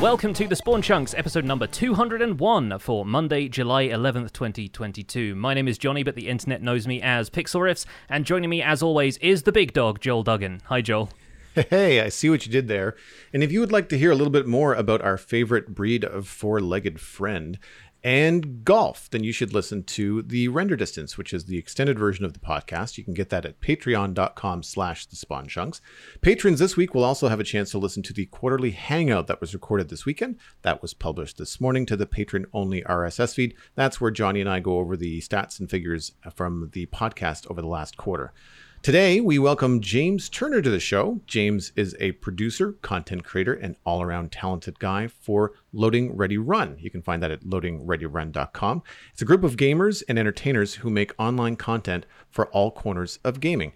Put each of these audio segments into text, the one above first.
Welcome to the Spawn Chunks, episode number 201 for Monday, July 11th, 2022. My name is Jonny, but the internet knows me as Pixel Riffs, and joining me as always is the big dog, Joel Duggan. Hi, Joel. Hey, I see what you did there. And if you would like to hear a little bit more about our favorite breed of four legged friend, and golf, then you should listen to the render distance, which is the extended version of the podcast. You can get that at patreon.com slash the spawn chunks. Patrons this week will also have a chance to listen to the quarterly hangout that was recorded this weekend. That was published this morning to the patron only RSS feed. That's where Jonny and I go over the stats and figures from the podcast over the last quarter. Today, we welcome James Turner to the show. James is a producer, content creator, and all around talented guy for Loading Ready Run. You can find that at loadingreadyrun.com. It's a group of gamers and entertainers who make online content for all corners of gaming.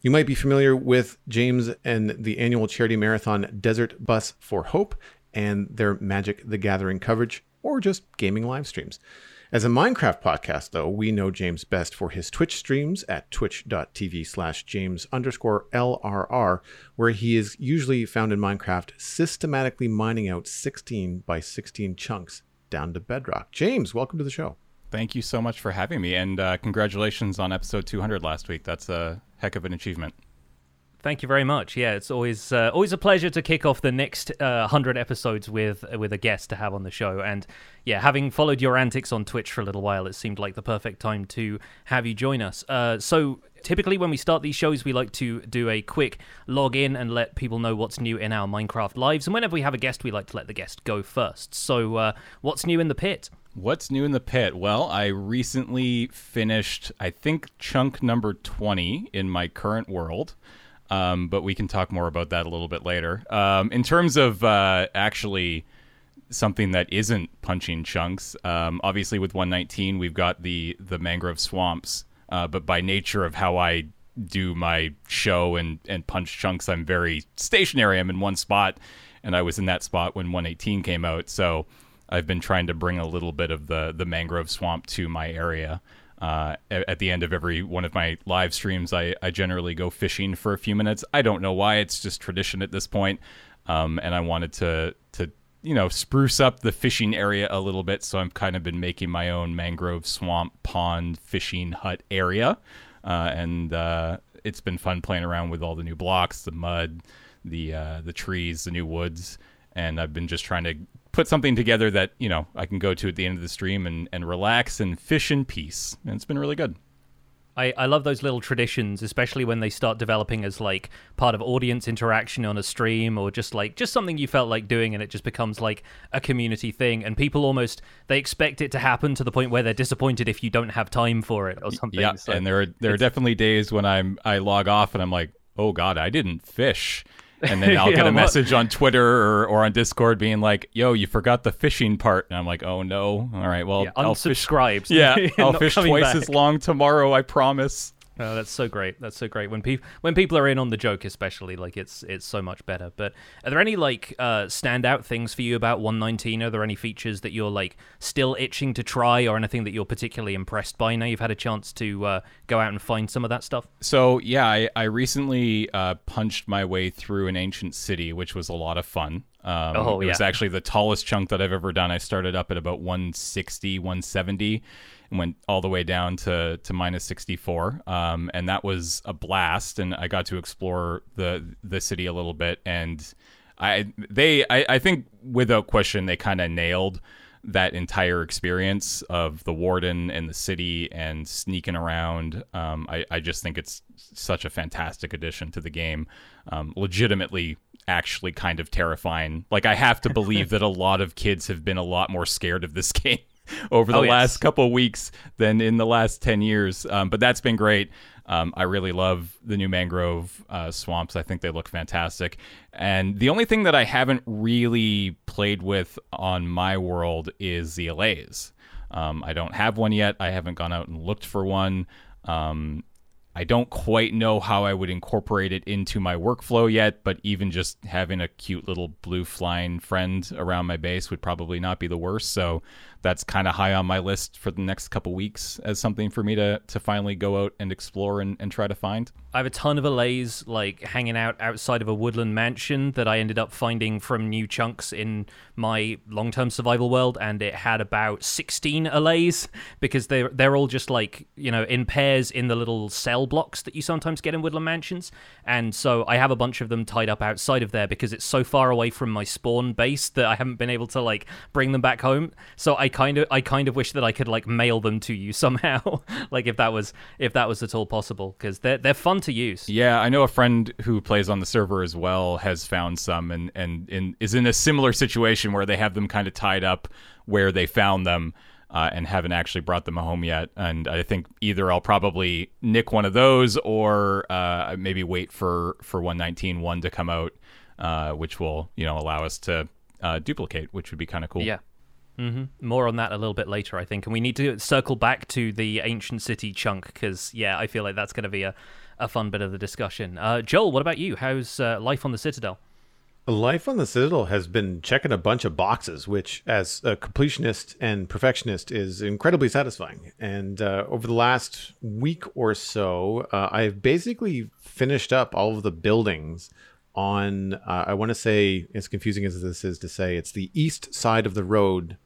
You might be familiar with James and the annual charity marathon Desert Bus for Hope and their Magic the Gathering coverage, or just gaming live streams. As a Minecraft podcast, though, we know James best for his Twitch streams at twitch.tv slash James underscore LRR, where he is usually found in Minecraft systematically mining out 16 by 16 chunks down to bedrock. James, welcome to the show. Thank you so much for having me, and uh, congratulations on episode 200 last week. That's a heck of an achievement. Thank you very much. Yeah, it's always uh, always a pleasure to kick off the next uh, hundred episodes with with a guest to have on the show. And yeah, having followed your antics on Twitch for a little while, it seemed like the perfect time to have you join us. Uh, so typically when we start these shows, we like to do a quick log in and let people know what's new in our Minecraft lives. And whenever we have a guest, we like to let the guest go first. So uh, what's new in the pit? What's new in the pit? Well, I recently finished, I think, chunk number 20 in my current world. Um, but we can talk more about that a little bit later. Um, in terms of uh, actually something that isn't punching chunks, um, obviously with 119 we've got the the mangrove swamps, uh, but by nature of how I do my show and and punch chunks, I'm very stationary. I'm in one spot, and I was in that spot when 118 came out. So I've been trying to bring a little bit of the the mangrove swamp to my area. Uh, at the end of every one of my live streams, I, I generally go fishing for a few minutes. I don't know why; it's just tradition at this point. Um, and I wanted to to you know spruce up the fishing area a little bit, so I've kind of been making my own mangrove swamp pond fishing hut area, uh, and uh, it's been fun playing around with all the new blocks, the mud, the uh, the trees, the new woods, and I've been just trying to put something together that you know I can go to at the end of the stream and, and relax and fish in peace. And it's been really good. I, I love those little traditions, especially when they start developing as like part of audience interaction on a stream or just like just something you felt like doing and it just becomes like a community thing and people almost they expect it to happen to the point where they're disappointed if you don't have time for it or something. Yeah, so and there are there are definitely days when I'm I log off and I'm like, oh god, I didn't fish and then I'll yeah, get a message on Twitter or, or on Discord being like, "Yo, you forgot the fishing part," and I'm like, "Oh no! All right, well, yeah, I'll fish. Yeah, I'll fish twice back. as long tomorrow. I promise." Oh, that's so great. That's so great when people when people are in on the joke, especially like it's it's so much better. But are there any like uh, standout things for you about 119? Are there any features that you're like still itching to try, or anything that you're particularly impressed by? Now you've had a chance to uh, go out and find some of that stuff. So yeah, I, I recently uh, punched my way through an ancient city, which was a lot of fun. Um, oh, it yeah. was actually the tallest chunk that I've ever done. I started up at about 160, 170 and went all the way down to to minus 64 um, and that was a blast. And i got to explore the the city a little bit. And i they i, I think without question they kind of nailed that entire experience of the warden and the city and sneaking around. Um, I, I just think it's such a fantastic addition to the game. Um, legitimately actually kind of terrifying. Like i have to believe that a lot of kids have been a lot more scared of this game over the oh, last yes. couple weeks than in the last 10 years. Um, but that's been great. Um, I really love the new mangrove uh, swamps. I think they look fantastic. And the only thing that I haven't really played with on my world is the. Um, I don't have one yet. I haven't gone out and looked for one. Um, I don't quite know how I would incorporate it into my workflow yet, but even just having a cute little blue flying friend around my base would probably not be the worst. So that's kind of high on my list for the next couple weeks as something for me to to finally go out and explore and, and try to find. I have a ton of allays like hanging out outside of a woodland mansion that I ended up finding from new chunks in my long-term survival world, and it had about 16 allays because they're they're all just like you know in pairs in the little cell blocks that you sometimes get in woodland mansions, and so I have a bunch of them tied up outside of there because it's so far away from my spawn base that I haven't been able to like bring them back home. So I kind of I kind of wish that I could like mail them to you somehow, like if that was if that was at all possible, because they're they're fun to use. Yeah, I know a friend who plays on the server as well has found some and and, and is in a similar situation where they have them kind of tied up where they found them. Uh, and haven't actually brought them home yet. And I think either I'll probably nick one of those or uh, maybe wait for for 119 one to come out, uh, which will you know allow us to uh, duplicate, which would be kind of cool. Yeah. Hmm More on that a little bit later, I think. And we need to circle back to the ancient city chunk because, yeah, I feel like that's going to be a, a fun bit of the discussion. Uh, Joel, what about you? How's uh, life on the Citadel? Life on the Citadel has been checking a bunch of boxes, which, as a completionist and perfectionist, is incredibly satisfying. And uh, over the last week or so, uh, I've basically finished up all of the buildings on, uh, I want to say, as confusing as this is to say, it's the east side of the road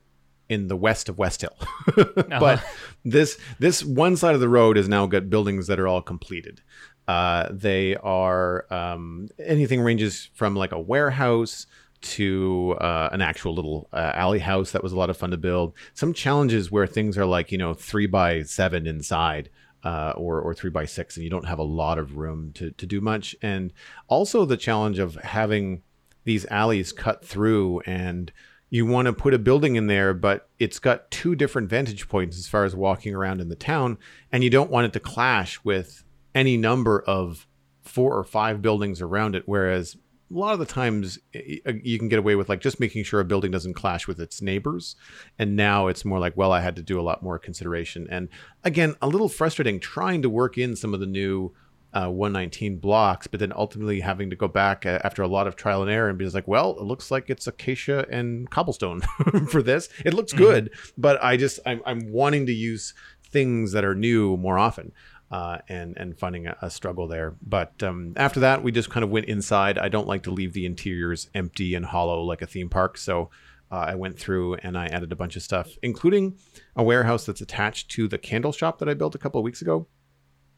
in the west of West Hill. But this this one side of the road has now got buildings that are all completed. Uh, they are um, anything ranges from like a warehouse to uh, an actual little uh, alley house that was a lot of fun to build. Some challenges where things are like you know three by seven inside. Uh, or or three by six, and you don't have a lot of room to to do much. And also the challenge of having these alleys cut through, and you want to put a building in there, but it's got two different vantage points as far as walking around in the town, and you don't want it to clash with any number of four or five buildings around it. Whereas a lot of the times eh, eh, you can get away with like just making sure a building doesn't clash with its neighbors. And now it's more like, well, I had to do a lot more consideration. And again, a little frustrating trying to work in some of the new uh, 119 blocks, but then ultimately having to go back uh, after a lot of trial and error and be like, well, it looks like it's acacia and cobblestone for this. It looks good, mm-hmm. but I just I'm, I'm wanting to use things that are new more often uh, and and finding a, a struggle there. But um, after that, we just kind of went inside. I don't like to leave the interiors empty and hollow like a theme park, so uh, I went through and I added a bunch of stuff, including a warehouse that's attached to the candle shop that I built a couple of weeks ago.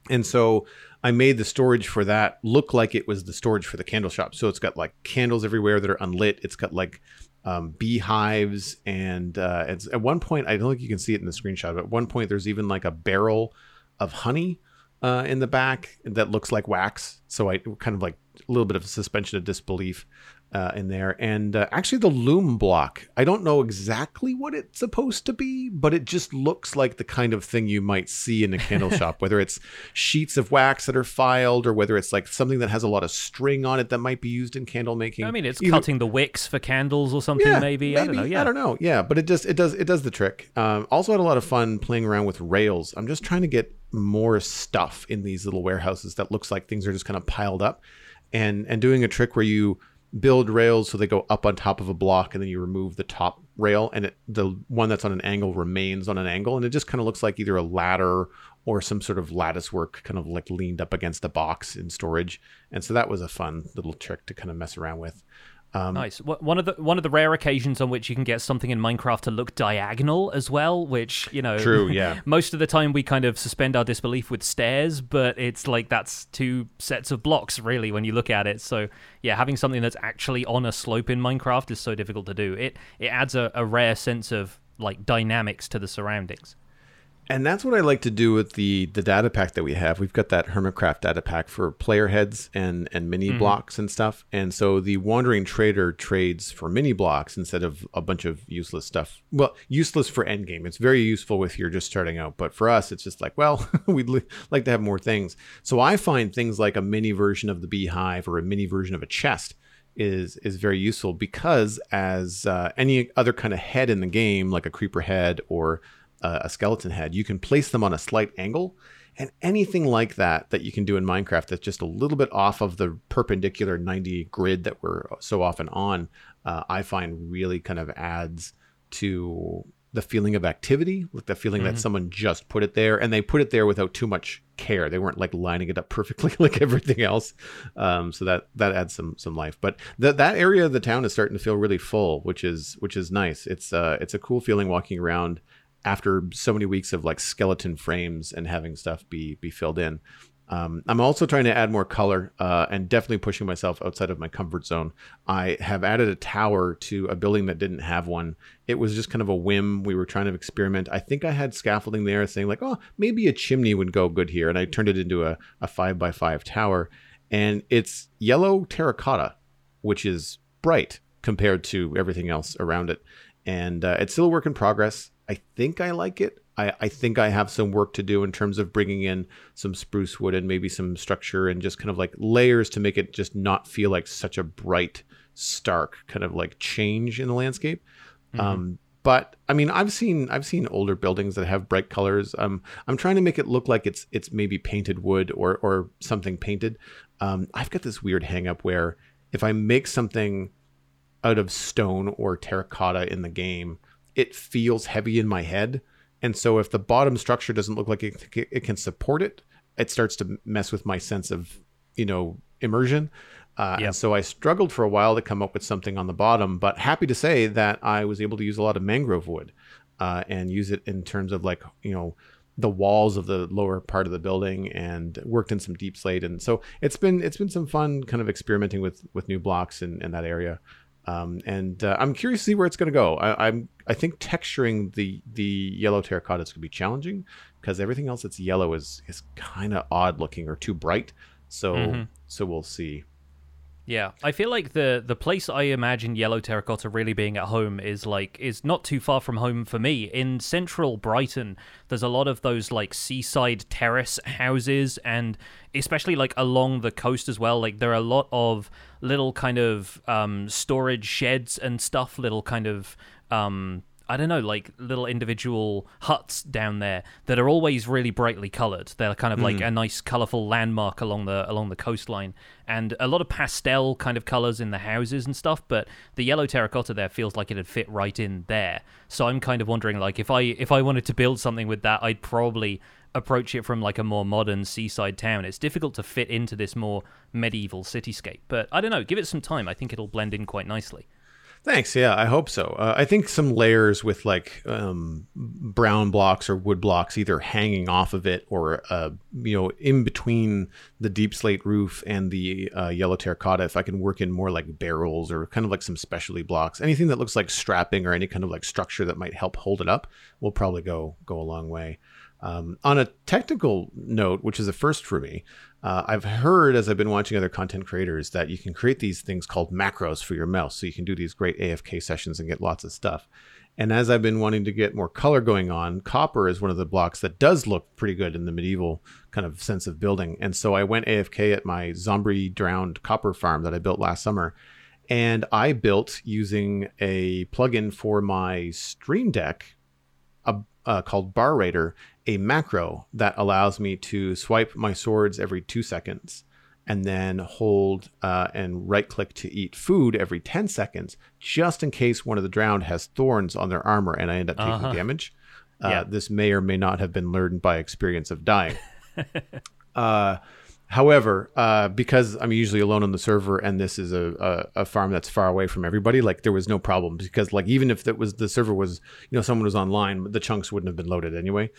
And so I made the storage for that look like it was the storage for the candle shop. So it's got like candles everywhere that are unlit. It's got like um, beehives and uh, it's, at one point I don't think you can see it in the screenshot. But at one point there's even like a barrel of honey uh, in the back that looks like wax. So I kind of like a little bit of a suspension of disbelief uh, in there. And uh, actually, the loom block, I don't know exactly what it's supposed to be, but it just looks like the kind of thing you might see in a candle shop, whether it's sheets of wax that are filed or whether it's like something that has a lot of string on it that might be used in candle making. I mean, it's Either, cutting the wicks for candles or something, yeah, maybe. maybe. I don't know. Yeah. I don't know. Yeah, but it just it does it does the trick. Um, also had a lot of fun playing around with rails. I'm just trying to get more stuff in these little warehouses that looks like things are just kind of piled up and and doing a trick where you build rails so they go up on top of a block and then you remove the top rail and it, the one that's on an angle remains on an angle. And it just kind of looks like either a ladder or some sort of lattice work kind of like leaned up against a box in storage. And so that was a fun little trick to kind of mess around with um, nice. One of the one of the rare occasions on which you can get something in Minecraft to look diagonal as well, which you know, true, yeah. most of the time we kind of suspend our disbelief with stairs, but it's like that's two sets of blocks really when you look at it. So yeah, having something that's actually on a slope in Minecraft is so difficult to do. It it adds a, a rare sense of like dynamics to the surroundings. And that's what I like to do with the the data pack that we have. We've got that Hermitcraft data pack for player heads and and mini mm-hmm. blocks and stuff. And so the Wandering Trader trades for mini blocks instead of a bunch of useless stuff. Well, useless for endgame. It's very useful if you're just starting out, but for us, it's just like, well, we'd li- like to have more things. So I find things like a mini version of the beehive or a mini version of a chest is is very useful because as uh, any other kind of head in the game, like a creeper head or a skeleton head, you can place them on a slight angle And anything like that that you can do in Minecraft that's just a little bit off of the perpendicular 90 grid that we're so often on, uh, I find really kind of adds to the feeling of activity, like the feeling Mm-hmm. that someone just put it there and they put it there without too much care. They weren't like lining it up perfectly like everything else. Um, so that that adds some some life. But that that area of the town is starting to feel really full, which is which is nice. It's uh it's a cool feeling walking around after so many weeks of like skeleton frames and having stuff be be filled in. Um, I'm also trying to add more color uh, and definitely pushing myself outside of my comfort zone. I have added a tower to a building that didn't have one. It was just kind of a whim. We were trying to experiment. I think I had scaffolding there saying, like, oh, maybe a chimney would go good here. And I turned it into a, a five by five tower. And it's yellow terracotta, which is bright compared to everything else around it. And uh, it's still a work in progress. I think I like it. I, I think I have some work to do in terms of bringing in some spruce wood and maybe some structure and just kind of like layers to make it just not feel like such a bright, stark kind of like change in the landscape. Um, but I mean, I've seen I've seen older buildings that have bright colors. Um, I'm trying to make it look like it's it's maybe painted wood or or something painted. Um, I've got this weird hang up where if I make something out of stone or terracotta in the game, it feels heavy in my head. And so if the bottom structure doesn't look like it, it can support it, it starts to mess with my sense of, you know, immersion. Uh, Yep. And so I struggled for a while to come up with something on the bottom, but happy to say that I was able to use a lot of mangrove wood uh, and use it in terms of like, you know, the walls of the lower part of the building and worked in some deepslate. And so it's been, it's been some fun kind of experimenting with, with new blocks in, in that area. Um, and uh, I'm curious to see where it's going to go. I, I'm I think texturing the the yellow terracotta is going to be challenging because everything else that's yellow is is kind of odd looking or too bright. So so we'll see. Yeah, I feel like the the place I imagine yellow terracotta really being at home is like is not too far from home for me. In central Brighton, there's a lot of those like seaside terrace houses and especially like along the coast as well. Like there are a lot of little kind of um storage sheds and stuff, little kind of um I don't know, like little individual huts down there that are always really brightly colored. They're kind of like hmm. a nice, colorful landmark along the along the coastline, and a lot of pastel kind of colors in the houses and stuff. But the yellow terracotta there feels like it'd fit right in there. So I'm kind of wondering, like, if I if I wanted to build something with that, I'd probably approach it from like a more modern seaside town. It's difficult to fit into this more medieval cityscape, but I don't know. Give it some time. I think it'll blend in quite nicely. Thanks. Yeah, I hope so. Uh, I think some layers with like um, brown blocks or wood blocks, either hanging off of it or uh, you know in between the deepslate roof and the uh, yellow terracotta. If I can work in more like barrels or kind of like some specialty blocks, anything that looks like strapping or any kind of like structure that might help hold it up, will probably go go a long way. Um, on a technical note, which is a first for me, uh, I've heard as I've been watching other content creators that you can create these things called macros for your mouse. So you can do these great AFK sessions and get lots of stuff. And as I've been wanting to get more color going on, copper is one of the blocks that does look pretty good in the medieval kind of sense of building. And so I went AFK at my zombie drowned copper farm that I built last summer. And I built using a plugin for my Stream Deck a, uh, called BarRaider, a macro that allows me to swipe my swords every two seconds and then hold uh, and right click to eat food every 10 seconds, just in case one of the drowned has thorns on their armor and I end up taking Uh-huh. damage. Uh, Yeah. This may or may not have been learned by experience of dying. Uh, however, uh, because I'm usually alone on the server and this is a, a, a farm that's far away from everybody, like there was no problem because like even if it was the server was you know someone was online, the chunks wouldn't have been loaded anyway.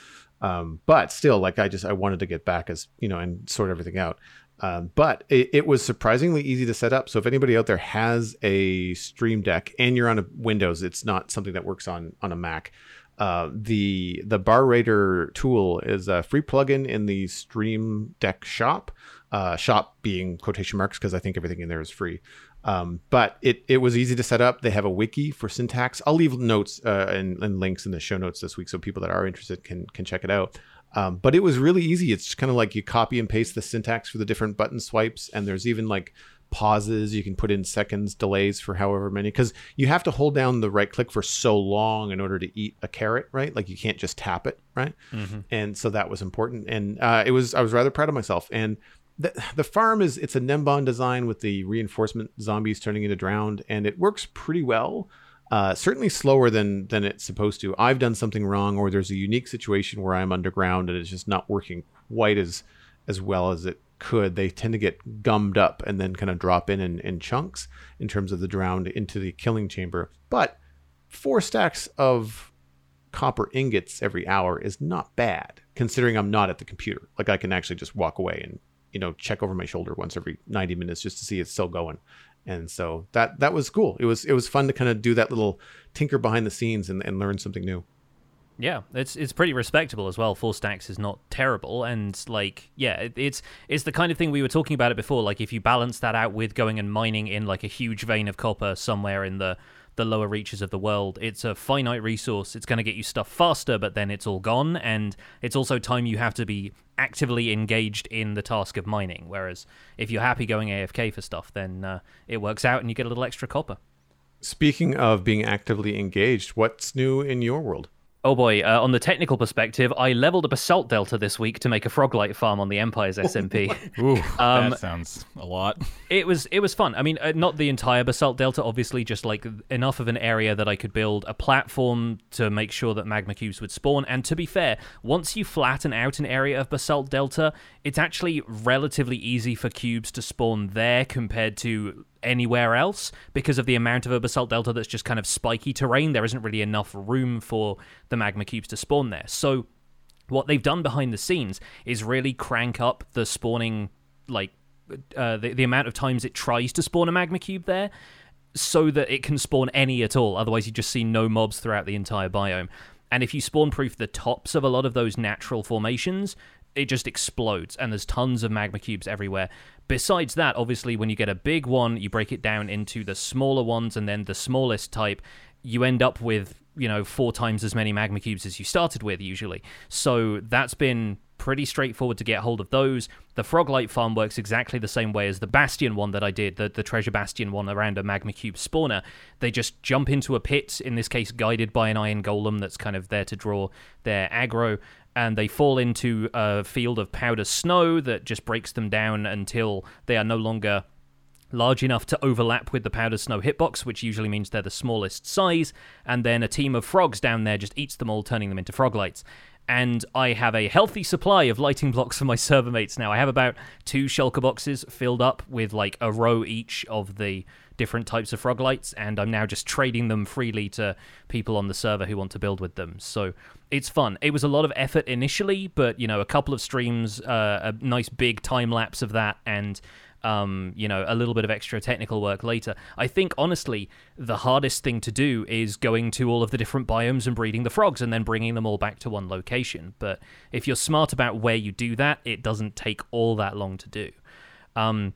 Um, but still, like I just I wanted to get back as you know and sort everything out. Um, but it, it was surprisingly easy to set up. So if anybody out there has a Stream Deck and you're on a Windows, it's not something that works on on a Mac. Uh, the the BarRaider tool is a free plugin in the Stream Deck shop. Uh, shop being quotation marks because I think everything in there is free. Um, but it, it was easy to set up. They have a wiki for syntax. I'll leave notes uh, and, and links in the show notes this week so people that are interested can can check it out. Um, but it was really easy. It's kind of like you copy and paste the syntax for the different button swipes, and there's even like pauses. You can put in seconds delays for however many because you have to hold down the right click for so long in order to eat a carrot, right? Like you can't just tap it, right? Mm-hmm. And so that was important. And uh, it was I was rather proud of myself. And the, the farm is it's a Nembon design with the reinforcement zombies turning into drowned, and it works pretty well. Uh, certainly slower than than it's supposed to. I've done something wrong, or there's a unique situation where I'm underground and it's just not working quite as as well as it could. They tend to get gummed up and then kind of drop in, in in chunks in terms of the drowned into the killing chamber. But four stacks of copper ingots every hour is not bad, considering I'm not at the computer. Like I can actually just walk away and you know check over my shoulder once every 90 minutes just to see it's still going and so that that was cool it was it was fun to kind of do that little tinker behind the scenes and, and learn something new yeah, it's it's pretty respectable as well. Four stacks is not terrible, and like yeah, it, it's it's the kind of thing we were talking about it before. Like if you balance that out with going and mining in like a huge vein of copper somewhere in the the lower reaches of the world. It's a finite resource. It's going to get you stuff faster, but then it's all gone. And it's also time you have to be actively engaged in the task of mining. Whereas if you're happy going AFK for stuff, then uh, it works out and you get a little extra copper. Speaking of being actively engaged, what's new in your world? Oh boy, uh, on the technical perspective, I leveled a basalt delta this week to make a froglight farm on the Empire's SMP. Ooh, um, that sounds a lot. It was it was fun. I mean, uh, not the entire basalt delta, obviously, just like enough of an area that I could build a platform to make sure that magma cubes would spawn. And to be fair, once you flatten out an area of basalt delta, it's actually relatively easy for cubes to spawn there compared to anywhere else because of the amount of a basalt delta that's just kind of spiky terrain. There isn't really enough room for the magma cubes to spawn there. So what they've done behind the scenes is really crank up the spawning like uh, the, the amount of times it tries to spawn a magma cube there so that it can spawn any at all otherwise you just see no mobs throughout the entire biome and if you spawn proof the tops of a lot of those natural formations it just explodes and there's tons of magma cubes everywhere Besides that, obviously, when you get a big one, you break it down into the smaller ones and then the smallest type, you end up with, you know, four times as many magma cubes as you started with, usually. So that's been pretty straightforward to get hold of those. The Froglight farm works exactly the same way as the Bastion one that I did, the, the Treasure Bastion one around a Magma Cube spawner. They just jump into a pit, in this case guided by an Iron Golem that's kind of there to draw their aggro, and they fall into a field of powder snow that just breaks them down until they are no longer large enough to overlap with the powder snow hitbox, which usually means they're the smallest size, and then a team of frogs down there just eats them all, turning them into froglights. And I have a healthy supply of lighting blocks for my server mates now. I have about two shulker boxes filled up with like a row each of the different types of frog lights, and I'm now just trading them freely to people on the server who want to build with them. So it's fun. It was a lot of effort initially, but you know, a couple of streams, uh, a nice big time lapse of that, and um, you know, a little bit of extra technical work later. I think, honestly, the hardest thing to do is going to all of the different biomes and breeding the frogs and then bringing them all back to one location. But if you're smart about where you do that, it doesn't take all that long to do. Um,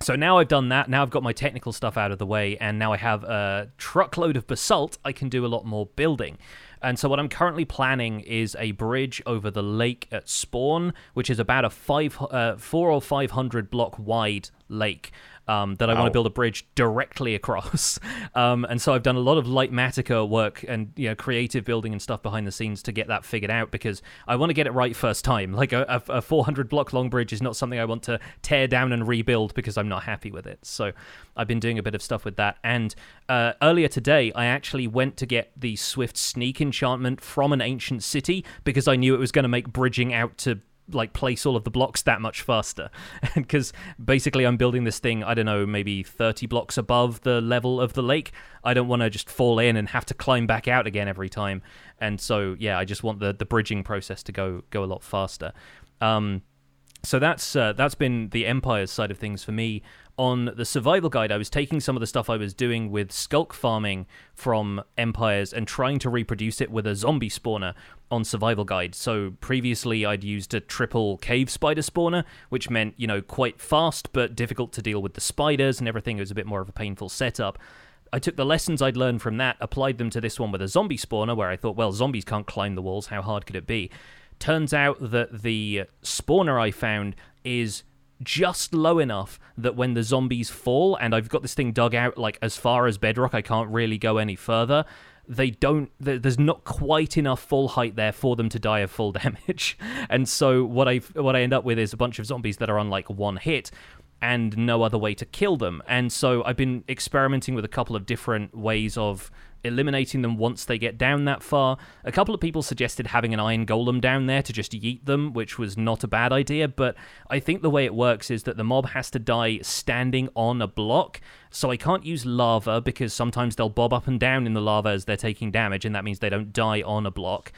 so now I've done that. Now I've got my technical stuff out of the way, and now I have a truckload of basalt. I can do a lot more building. And so what I'm currently planning is a bridge over the lake at Spawn, which is about a five, uh, four or five hundred block wide lake um, that I want to build a bridge directly across. Um, and so I've done a lot of Litematica work and you know creative building and stuff behind the scenes to get that figured out because I want to get it right first time. Like a, a 400 block long bridge is not something I want to tear down and rebuild because I'm not happy with it. So I've been doing a bit of stuff with that. And uh, earlier today, I actually went to get the Swift Sneak enchantment from an ancient city because I knew it was going to make bridging out to like place all of the blocks that much faster. Because basically i'm building this thing i don't know maybe 30 blocks above the level of the lake. I don't want to just fall in and have to climb back out again every time. And so yeah i just want the the bridging process to go go a lot faster. Um so that's uh, that's been the empire's side of things for me on the survival guide, I was taking some of the stuff I was doing with sculk farming from Empires and trying to reproduce it with a zombie spawner on survival guide. So previously, I'd used a triple cave spider spawner, which meant, you know, quite fast but difficult to deal with the spiders and everything. It was a bit more of a painful setup. I took the lessons I'd learned from that, applied them to this one with a zombie spawner, where I thought, well, zombies can't climb the walls. How hard could it be? Turns out that the spawner I found is just low enough that when the zombies fall and I've got this thing dug out like as far as bedrock, I can't really go any further. They don't. There's not quite enough full height there for them to die of full damage, and so what I what I end up with is a bunch of zombies that are on like one hit, and no other way to kill them. And so I've been experimenting with a couple of different ways of eliminating them once they get down that far. A couple of people suggested having an iron golem down there to just yeet them, which was not a bad idea, but I think the way it works is that the mob has to die standing on a block. So I can't use lava because sometimes they'll bob up and down in the lava as they're taking damage, and that means they don't die on a block.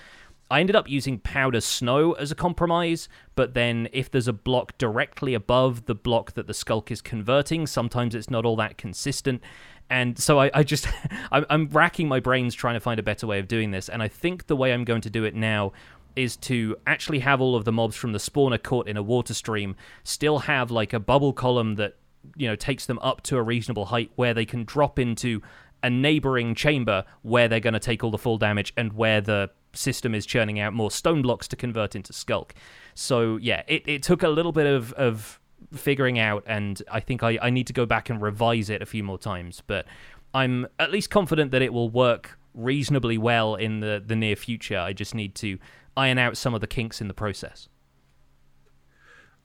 I ended up using powder snow as a compromise, but then if there's a block directly above the block that the sculk is converting, sometimes it's not all that consistent. And so I, I just, I'm, I'm racking my brains trying to find a better way of doing this. And I think the way I'm going to do it now is to actually have all of the mobs from the spawner caught in a water stream still have like a bubble column that, you know, takes them up to a reasonable height where they can drop into a neighboring chamber where they're going to take all the full damage and where the system is churning out more stone blocks to convert into sculk. So yeah, it, it took a little bit of, of figuring out, and I think I, I need to go back and revise it a few more times. But I'm at least confident that it will work reasonably well in the, the near future. I just need to iron out some of the kinks in the process.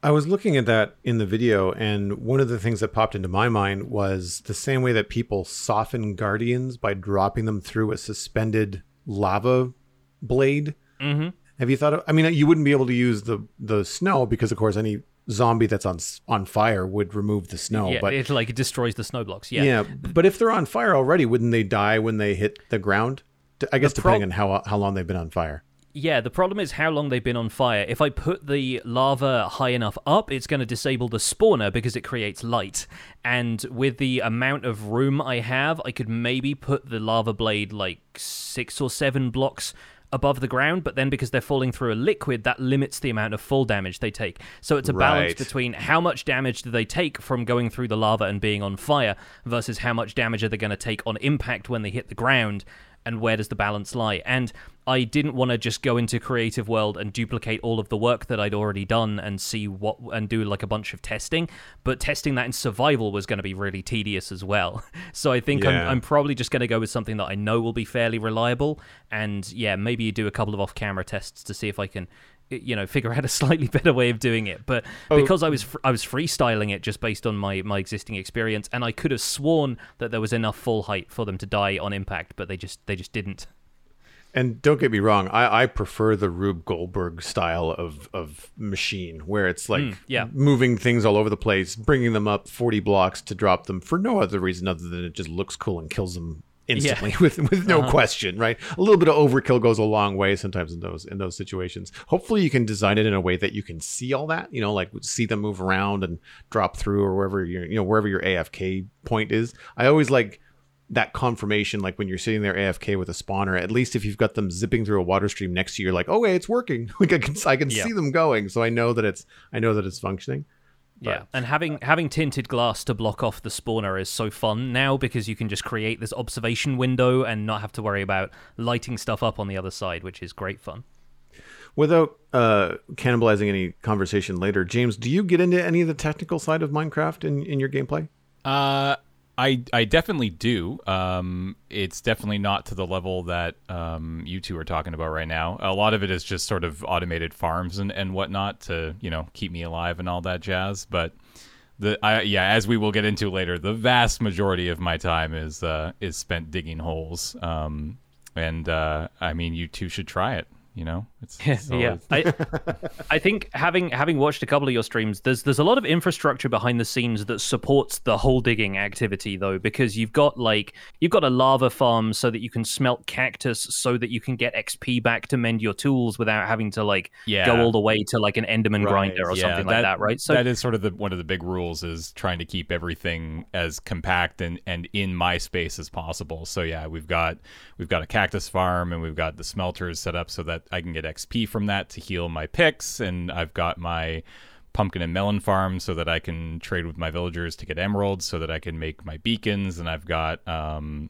I was looking at that in the video, and one of the things that popped into my mind was the same way that people soften guardians by dropping them through a suspended lava blade. Mm-hmm. Have you thought of? I mean, you wouldn't be able to use the the snow because, of course, any zombie that's on on fire would remove the snow. Yeah, but it like it destroys the snow blocks. Yeah. yeah, but if they're on fire already, wouldn't they die when they hit the ground? I guess pro- depending on how uh, how long they've been on fire. Yeah, the problem is how long they've been on fire. If I put the lava high enough up, it's going to disable the spawner because it creates light. And with the amount of room I have, I could maybe put the lava blade like six or seven blocks above the ground, but then because they're falling through a liquid, that limits the amount of fall damage they take. So it's a balance Right. between how much damage do they take from going through the lava and being on fire versus how much damage are they going to take on impact when they hit the ground and where does the balance lie? And I didn't want to just go into creative world and duplicate all of the work that I'd already done and see what and do like a bunch of testing, but testing that in survival was going to be really tedious as well. So I think Yeah. I'm, I'm probably just going to go with something that I know will be fairly reliable and yeah, maybe do a couple of off-camera tests to see if I can you know figure out a slightly better way of doing it. But because i was fr- i was freestyling it just based on my my existing experience and i could have sworn that there was enough full height for them to die on impact but they just they just didn't. And don't get me wrong, I, I prefer the Rube Goldberg style of, of machine where it's like Mm, yeah. moving things all over the place, bringing them up 40 blocks to drop them for no other reason other than it just looks cool and kills them instantly with, with no Uh-huh. question, right? A little bit of overkill goes a long way sometimes in those in those situations. Hopefully you can design it in a way that you can see all that, you know, like see them move around and drop through or wherever your you know, wherever your AFK point is. I always like that confirmation, like when you're sitting there AFK with a spawner, at least if you've got them zipping through a water stream next to you, you're like, oh, hey, it's working. Like I can, I can Yeah. see them going, so I know that it's, I know that it's functioning. Yeah and having having tinted glass to block off the spawner is so fun now because you can just create this observation window and not have to worry about lighting stuff up on the other side which is great fun Without uh, cannibalizing any conversation later, James, do you get into any of the technical side of Minecraft in, in your gameplay? Uh, I I definitely do. Um, it's definitely not to the level that um, you two are talking about right now. A lot of it is just sort of automated farms and, and whatnot to you know keep me alive and all that jazz. But the I, yeah, as we will get into later, the vast majority of my time is uh, is spent digging holes. Um, and uh, I mean, you two should try it. You know, it's, it's yeah, I, I think having having watched a couple of your streams, there's there's a lot of infrastructure behind the scenes that supports the hole digging activity though, because you've got like you've got a lava farm so that you can smelt cactus, so that you can get XP back to mend your tools without having to like Yeah. go all the way to like an Enderman Right, grinder or something like that, right? So that is sort of the one of the big rules is trying to keep everything as compact and, and in my space as possible. So yeah, we've got we've got a cactus farm and we've got the smelters set up so that I can get XP from that to heal my picks, and I've got my pumpkin and melon farm so that I can trade with my villagers to get emeralds so that I can make my beacons, and I've got um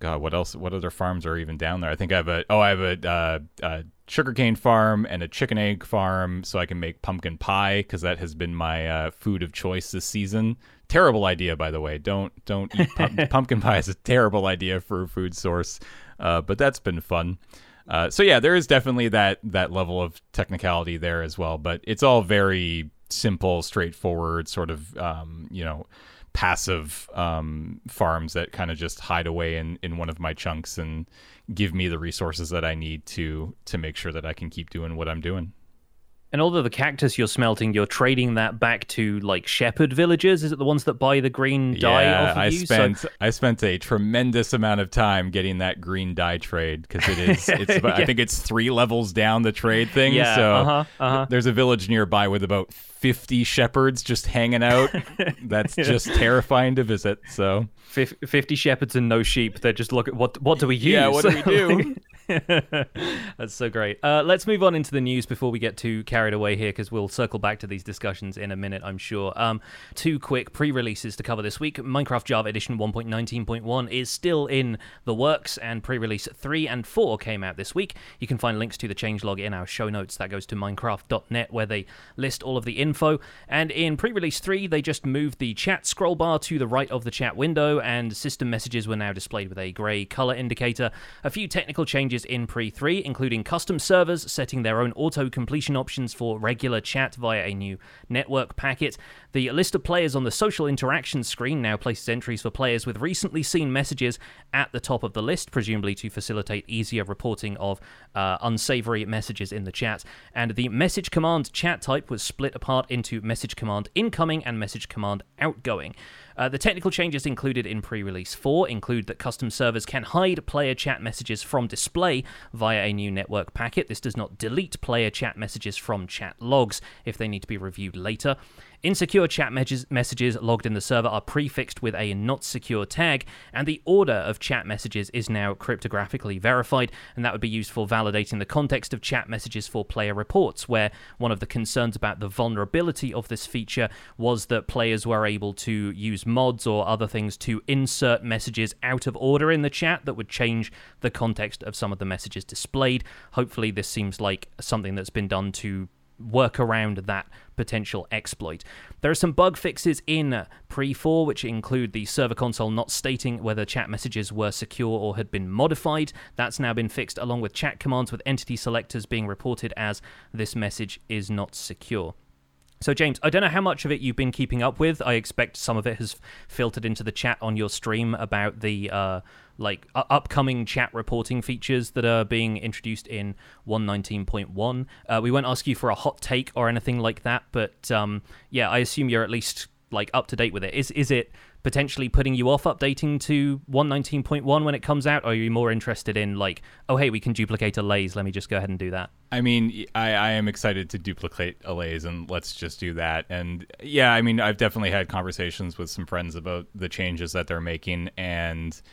God, what else? What other farms are even down there? I think I have a oh, I have a uh, uh, sugarcane farm and a chicken egg farm so I can make pumpkin pie because that has been my uh, food of choice this season. Terrible idea, by the way. Don't don't eat pum- pumpkin pie is a terrible idea for a food source, uh, but that's been fun. Uh, so yeah, there is definitely that that level of technicality there as well, but it's all very simple, straightforward, sort of um, you know passive um, farms that kind of just hide away in, in one of my chunks and give me the resources that I need to to make sure that I can keep doing what I'm doing. And although the cactus you're smelting, you're trading that back to like shepherd villagers. Is it the ones that buy the green dye yeah, off of I you? spent So- I spent a tremendous amount of time getting that green dye trade because it is it's about- I think it's three levels down the trade thing. Yeah, so uh-huh, uh-huh. there's a village nearby with about 50 shepherds just hanging out. That's just terrifying to visit. So Fif- 50 shepherds and no sheep. They just look at what what do we use? Yeah, what do we do? That's so great. Uh, let's move on into the news before we get too carried away here, because we'll circle back to these discussions in a minute, I'm sure. Um, two quick pre-releases to cover this week. Minecraft Java Edition 1.19.1 is still in the works, and pre-release 3 and 4 came out this week. You can find links to the changelog in our show notes. That goes to minecraft.net, where they list all of the info. And in pre-release 3, they just moved the chat scroll bar to the right of the chat window, and system messages were now displayed with a grey color indicator. A few technical changes in pre 3, including custom servers setting their own auto completion options for regular chat via a new network packet. The list of players on the social interaction screen now places entries for players with recently seen messages at the top of the list, presumably to facilitate easier reporting of uh, unsavory messages in the chat. And the message command chat type was split apart into message command incoming and message command outgoing. Uh, the technical changes included in pre release 4 include that custom servers can hide player chat messages from display via a new network packet. This does not delete player chat messages from chat logs if they need to be reviewed later. Insecure chat messages, logged in the server are prefixed with a not secure tag, and the order of chat messages is now cryptographically verified, and that would be used for validating the context of chat messages for player reports, where one of the concerns about the vulnerability of this feature was that players were able to use mods or other things to insert messages out of order in the chat that would change the context of some of the messages displayed. Hopefully, this seems like something that's been done to work around that potential exploit. There are some bug fixes in pre 4, which include the server console not stating whether chat messages were secure or had been modified. That's now been fixed, along with chat commands with entity selectors being reported as this message is not secure. So, James, I don't know how much of it you've been keeping up with. I expect some of it has filtered into the chat on your stream about the uh, like u- upcoming chat reporting features that are being introduced in 119.1. Uh, we won't ask you for a hot take or anything like that, but um, yeah, I assume you're at least like up to date with it. Is is it potentially putting you off updating to 119.1 when it comes out, or are you more interested in like, oh hey, we can duplicate allays. Let me just go ahead and do that. I mean, I, I am excited to duplicate allays, and let's just do that. And yeah, I mean, I've definitely had conversations with some friends about the changes that they're making, and uh,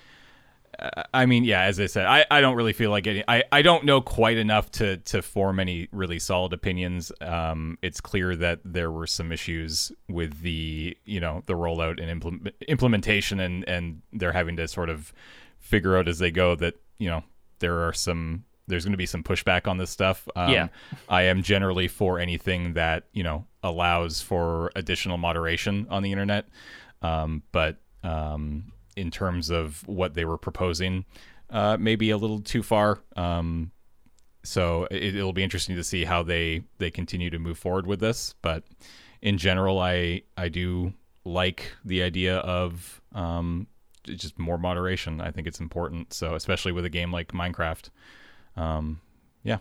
I mean, yeah, as I said, I, I don't really feel like getting. I, I don't know quite enough to to form any really solid opinions. Um, it's clear that there were some issues with the you know the rollout and implement, implementation, and and they're having to sort of figure out as they go that you know there are some there's going to be some pushback on this stuff. Um, Yeah. I am generally for anything that you know allows for additional moderation on the internet, um, but um, in terms of what they were proposing, uh, maybe a little too far. Um, so it, it'll be interesting to see how they they continue to move forward with this. But in general, I I do like the idea of um, just more moderation. I think it's important. So especially with a game like Minecraft. Um, yeah.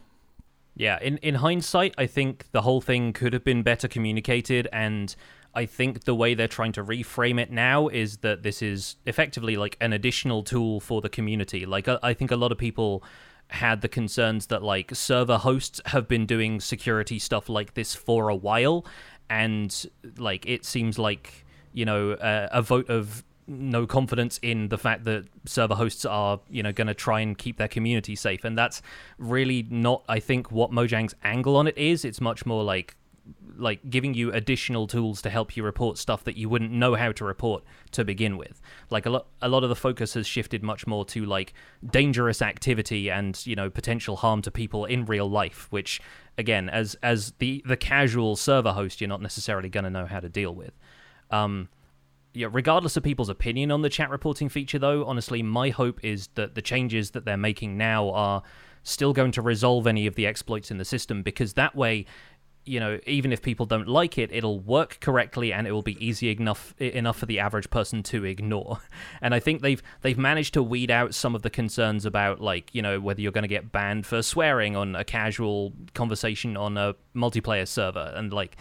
Yeah, in in hindsight, I think the whole thing could have been better communicated, and I think the way they're trying to reframe it now is that this is effectively like an additional tool for the community. Like I, think a lot of people had the concerns that like server hosts have been doing security stuff like this for a while, and like it seems like you know a vote of no confidence in the fact that server hosts are you know going to try and keep their community safe and that's really not i think what mojang's angle on it is it's much more like like giving you additional tools to help you report stuff that you wouldn't know how to report to begin with. Like a lot, a lot of the focus has shifted much more to like dangerous activity and you know potential harm to people in real life, which again, as as the the casual server host, you're not necessarily going to know how to deal with. Um, yeah, regardless of people's opinion on the chat reporting feature, though, honestly, my hope is that the changes that they're making now are still going to resolve any of the exploits in the system because that way you know, even if people don't like it, it'll work correctly and it will be easy enough enough for the average person to ignore. And I think they've they've managed to weed out some of the concerns about like, you know, whether you're going to get banned for swearing on a casual conversation on a multiplayer server and like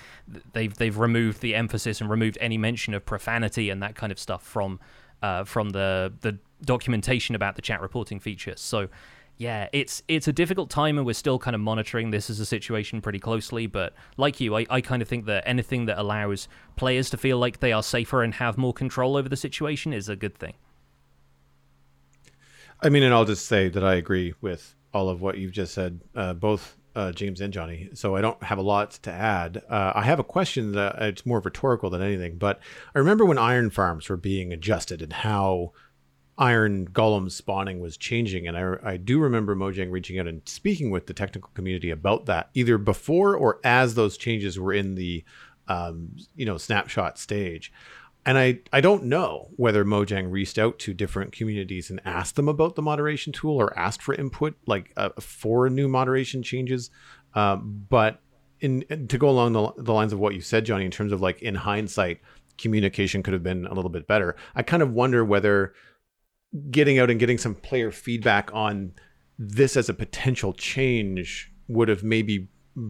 they've they've removed the emphasis and removed any mention of profanity and that kind of stuff from uh, from the the documentation about the chat reporting feature. So yeah, it's it's a difficult time, and we're still kind of monitoring this as a situation pretty closely. But like you, I, I kind of think that anything that allows players to feel like they are safer and have more control over the situation is a good thing. I mean, and I'll just say that I agree with all of what you've just said, uh, both uh, James and Jonny. So I don't have a lot to add. Uh, I have a question that uh, it's more rhetorical than anything, but I remember when iron farms were being adjusted and how iron golem spawning was changing. And I, I do remember Mojang reaching out and speaking with the technical community about that, either before or as those changes were in the um, you know snapshot stage. And I, I don't know whether Mojang reached out to different communities and asked them about the moderation tool or asked for input, like uh, for new moderation changes. Um, but in to go along the, the lines of what you said, Jonny, in terms of like in hindsight, communication could have been a little bit better. I kind of wonder whether getting out and getting some player feedback on this as a potential change would have maybe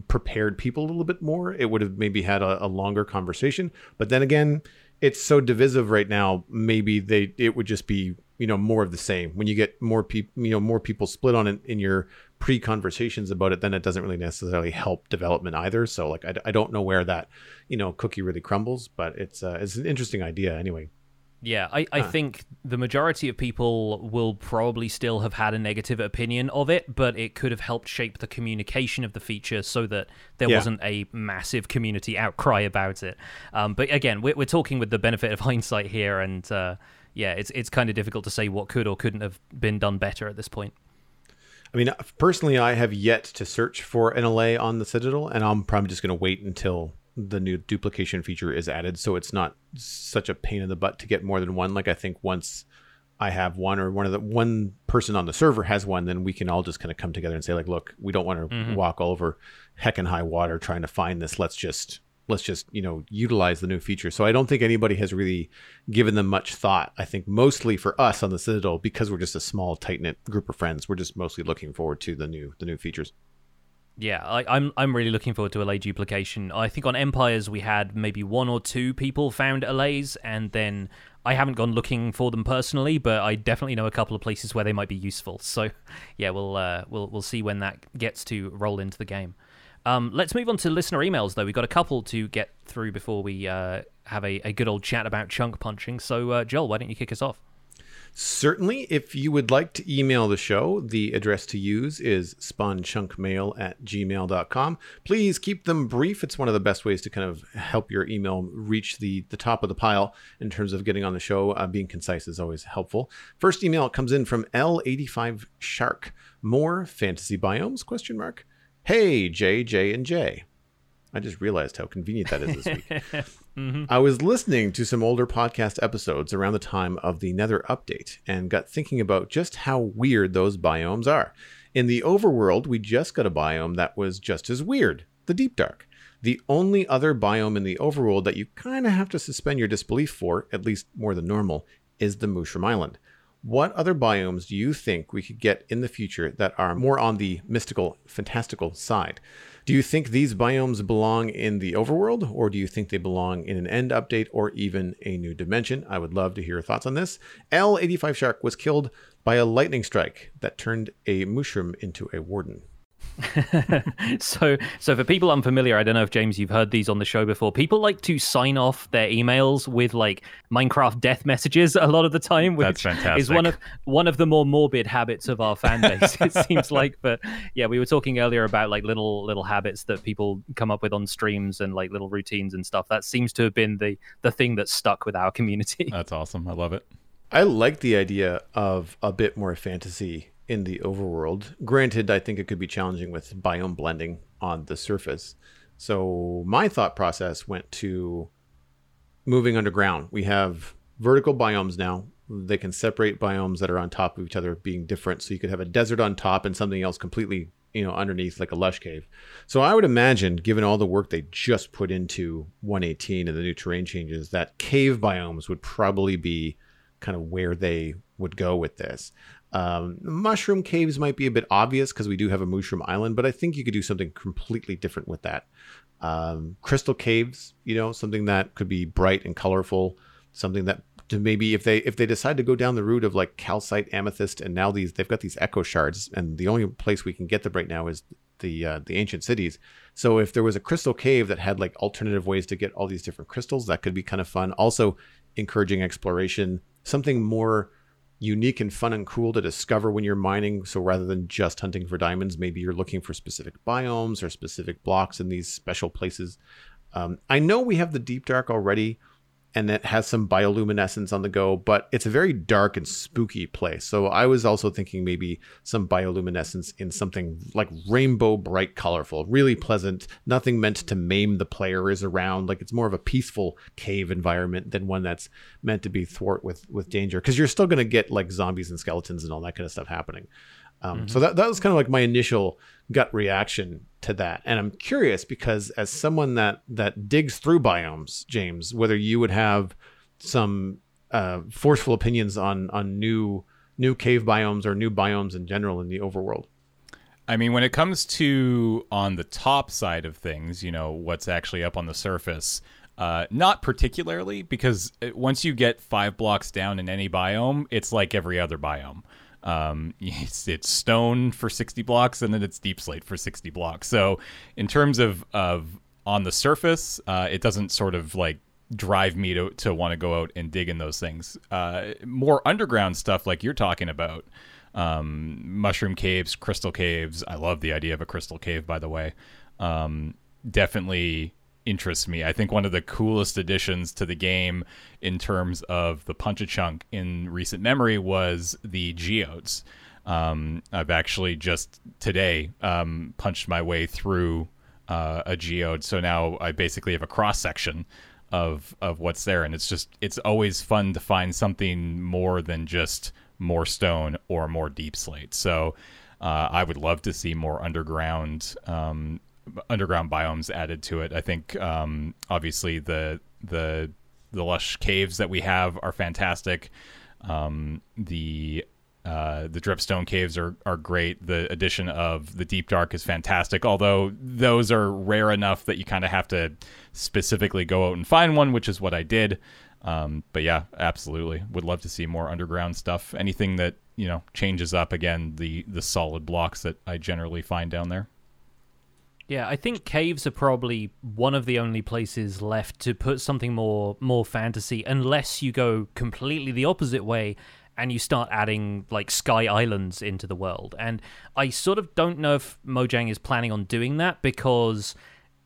prepared people a little bit more. It would have maybe had a, a longer conversation. But then again, it's so divisive right now. Maybe they it would just be you know more of the same. When you get more people, you know, more people split on it in your pre conversations about it, then it doesn't really necessarily help development either. So like I, I don't know where that you know cookie really crumbles, but it's uh, it's an interesting idea anyway. Yeah, I, I huh. think the majority of people will probably still have had a negative opinion of it, but it could have helped shape the communication of the feature so that there yeah. wasn't a massive community outcry about it. Um, but again, we're, we're talking with the benefit of hindsight here, and uh, yeah, it's it's kind of difficult to say what could or couldn't have been done better at this point. I mean, personally, I have yet to search for an allay on the Citadel, and I'm probably just going to wait until the new duplication feature is added, so it's not such a pain in the butt to get more than one. Like I think once I have one or one of the one person on the server has one, then we can all just kind of come together and say like, look, we don't want to mm-hmm. walk all over heck and high water trying to find this. Let's just let's just you know utilize the new feature. So I don't think anybody has really given them much thought. I think mostly for us on the Citadel because we're just a small tight knit group of friends, we're just mostly looking forward to the new the new features. Yeah, I, am I'm, I'm really looking forward to allay duplication. I think on Empires we had maybe one or two people found allays, and then I haven't gone looking for them personally, but I definitely know a couple of places where they might be useful. So, yeah, we'll uh, we'll we'll see when that gets to roll into the game. Um, let's move on to listener emails, though. We've got a couple to get through before we uh, have a, a good old chat about chunk punching. So, uh, Joel, why don't you kick us off? Certainly, if you would like to email the show, the address to use is spawnchunkmail at gmail.com. Please keep them brief. It's one of the best ways to kind of help your email reach the, the top of the pile in terms of getting on the show. Uh, being concise is always helpful. First email comes in from L85 Shark. More fantasy biomes? Question mark. Hey, J, J, and J. I just realized how convenient that is this week. Mm-hmm. I was listening to some older podcast episodes around the time of the Nether update and got thinking about just how weird those biomes are. In the overworld, we just got a biome that was just as weird the Deep Dark. The only other biome in the overworld that you kind of have to suspend your disbelief for, at least more than normal, is the Mushroom Island. What other biomes do you think we could get in the future that are more on the mystical, fantastical side? Do you think these biomes belong in the overworld, or do you think they belong in an end update or even a new dimension? I would love to hear your thoughts on this. L85 Shark was killed by a lightning strike that turned a mushroom into a warden. so, so for people unfamiliar, I don't know if James, you've heard these on the show before. People like to sign off their emails with like Minecraft death messages a lot of the time, which That's fantastic. is one of one of the more morbid habits of our fan base. it seems like, but yeah, we were talking earlier about like little little habits that people come up with on streams and like little routines and stuff. That seems to have been the the thing that stuck with our community. That's awesome. I love it. I like the idea of a bit more fantasy in the overworld. Granted, I think it could be challenging with biome blending on the surface. So my thought process went to moving underground. We have vertical biomes now. They can separate biomes that are on top of each other being different. So you could have a desert on top and something else completely, you know, underneath like a lush cave. So I would imagine, given all the work they just put into 118 and the new terrain changes, that cave biomes would probably be kind of where they would go with this. Um, mushroom caves might be a bit obvious because we do have a mushroom island, but I think you could do something completely different with that. Um, crystal caves, you know, something that could be bright and colorful, something that to maybe if they if they decide to go down the route of like calcite, amethyst, and now these they've got these echo shards, and the only place we can get them right now is the uh, the ancient cities. So if there was a crystal cave that had like alternative ways to get all these different crystals, that could be kind of fun. Also, encouraging exploration, something more unique and fun and cool to discover when you're mining. So rather than just hunting for diamonds, maybe you're looking for specific biomes or specific blocks in these special places. Um, I know we have the deep dark already, and it has some bioluminescence on the go, but it's a very dark and spooky place. So I was also thinking maybe some bioluminescence in something like rainbow bright colorful, really pleasant, nothing meant to maim the player is around. Like it's more of a peaceful cave environment than one that's meant to be thwart with with danger. Because you're still gonna get like zombies and skeletons and all that kind of stuff happening. Um, So that, that was kind of like my initial gut reaction to that, and I'm curious because as someone that that digs through biomes, James, whether you would have some uh, forceful opinions on on new new cave biomes or new biomes in general in the overworld. I mean, when it comes to on the top side of things, you know, what's actually up on the surface, uh, not particularly, because once you get five blocks down in any biome, it's like every other biome. Um, it's, it's stone for 60 blocks and then it's deepslate for 60 blocks. So, in terms of, of on the surface, uh, it doesn't sort of like drive me to, to want to go out and dig in those things. Uh, more underground stuff like you're talking about um, mushroom caves, crystal caves. I love the idea of a crystal cave, by the way. Um, definitely interests me. I think one of the coolest additions to the game in terms of the punch a chunk in recent memory was the geodes. Um, I've actually just today um, punched my way through uh, a geode, so now I basically have a cross section of of what's there, and it's just it's always fun to find something more than just more stone or more deepslate. So uh, I would love to see more underground um, underground biomes added to it. I think um, obviously the the the lush caves that we have are fantastic. Um, the uh, the dripstone caves are, are great. The addition of the deep dark is fantastic, although those are rare enough that you kind of have to specifically go out and find one, which is what I did. Um, but yeah, absolutely, would love to see more underground stuff. Anything that you know changes up again the the solid blocks that I generally find down there. Yeah, I think caves are probably one of the only places left to put something more more fantasy, unless you go completely the opposite way and you start adding like sky islands into the world. And I sort of don't know if Mojang is planning on doing that because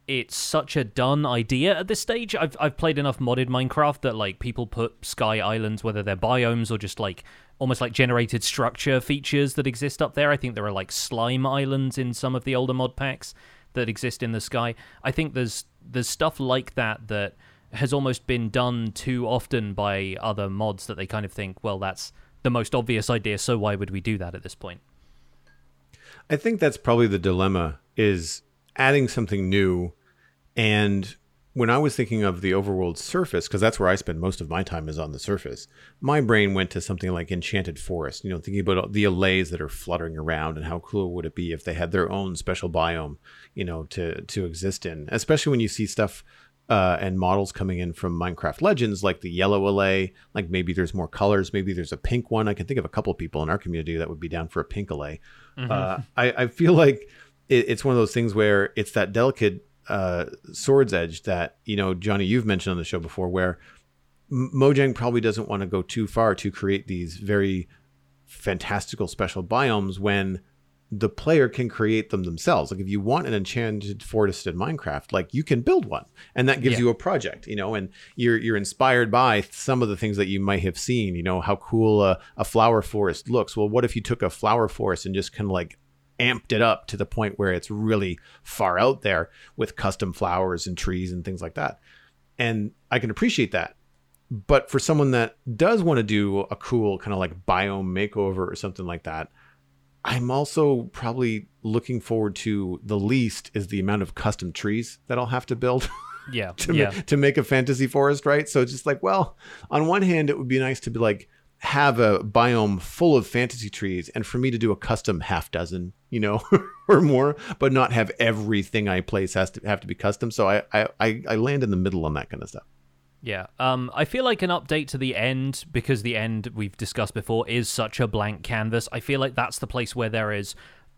it's such a done idea at this stage. I've I've played enough modded Minecraft that like people put sky islands, whether they're biomes or just like almost like generated structure features that exist up there. I think there are like slime islands in some of the older mod packs that exist in the sky. I think there's there's stuff like that that has almost been done too often by other mods that they kind of think, well, that's the most obvious idea, so why would we do that at this point? I think that's probably the dilemma is adding something new and when I was thinking of the overworld surface, because that's where I spend most of my time is on the surface, my brain went to something like Enchanted Forest, you know, thinking about the allays that are fluttering around and how cool would it be if they had their own special biome, you know, to to exist in. Especially when you see stuff uh, and models coming in from Minecraft Legends, like the yellow allay, like maybe there's more colors, maybe there's a pink one. I can think of a couple people in our community that would be down for a pink allay. Uh, I, I feel like it, it's one of those things where it's that delicate uh, sword's edge that you know, Jonny, you've mentioned on the show before, where Mojang probably doesn't want to go too far to create these very fantastical special biomes when the player can create them themselves. Like if you want an enchanted forest in Minecraft, like you can build one, and that gives Yeah. you a project, you know, and you're you're inspired by some of the things that you might have seen, you know, how cool a, a flower forest looks. Well, what if you took a flower forest and just kind of like amped it up to the point where it's really far out there with custom flowers and trees and things like that? And I can appreciate that. But for someone that does want to do a cool kind of like biome makeover or something like that, I'm also probably looking forward to the least is the amount of custom trees that I'll have to build Yeah, to, yeah, ma- to make a fantasy forest, right? So it's just like, well, on one hand, it would be nice to be like have a biome full of fantasy trees, and for me to do a custom half dozen, you know, or more, but not have everything I place has to have to be custom. So I I I, land in the middle on that kind of stuff. yeah. Um, I feel like an update to the end because the end we've discussed before is such a blank canvas. I feel like that's the place where there is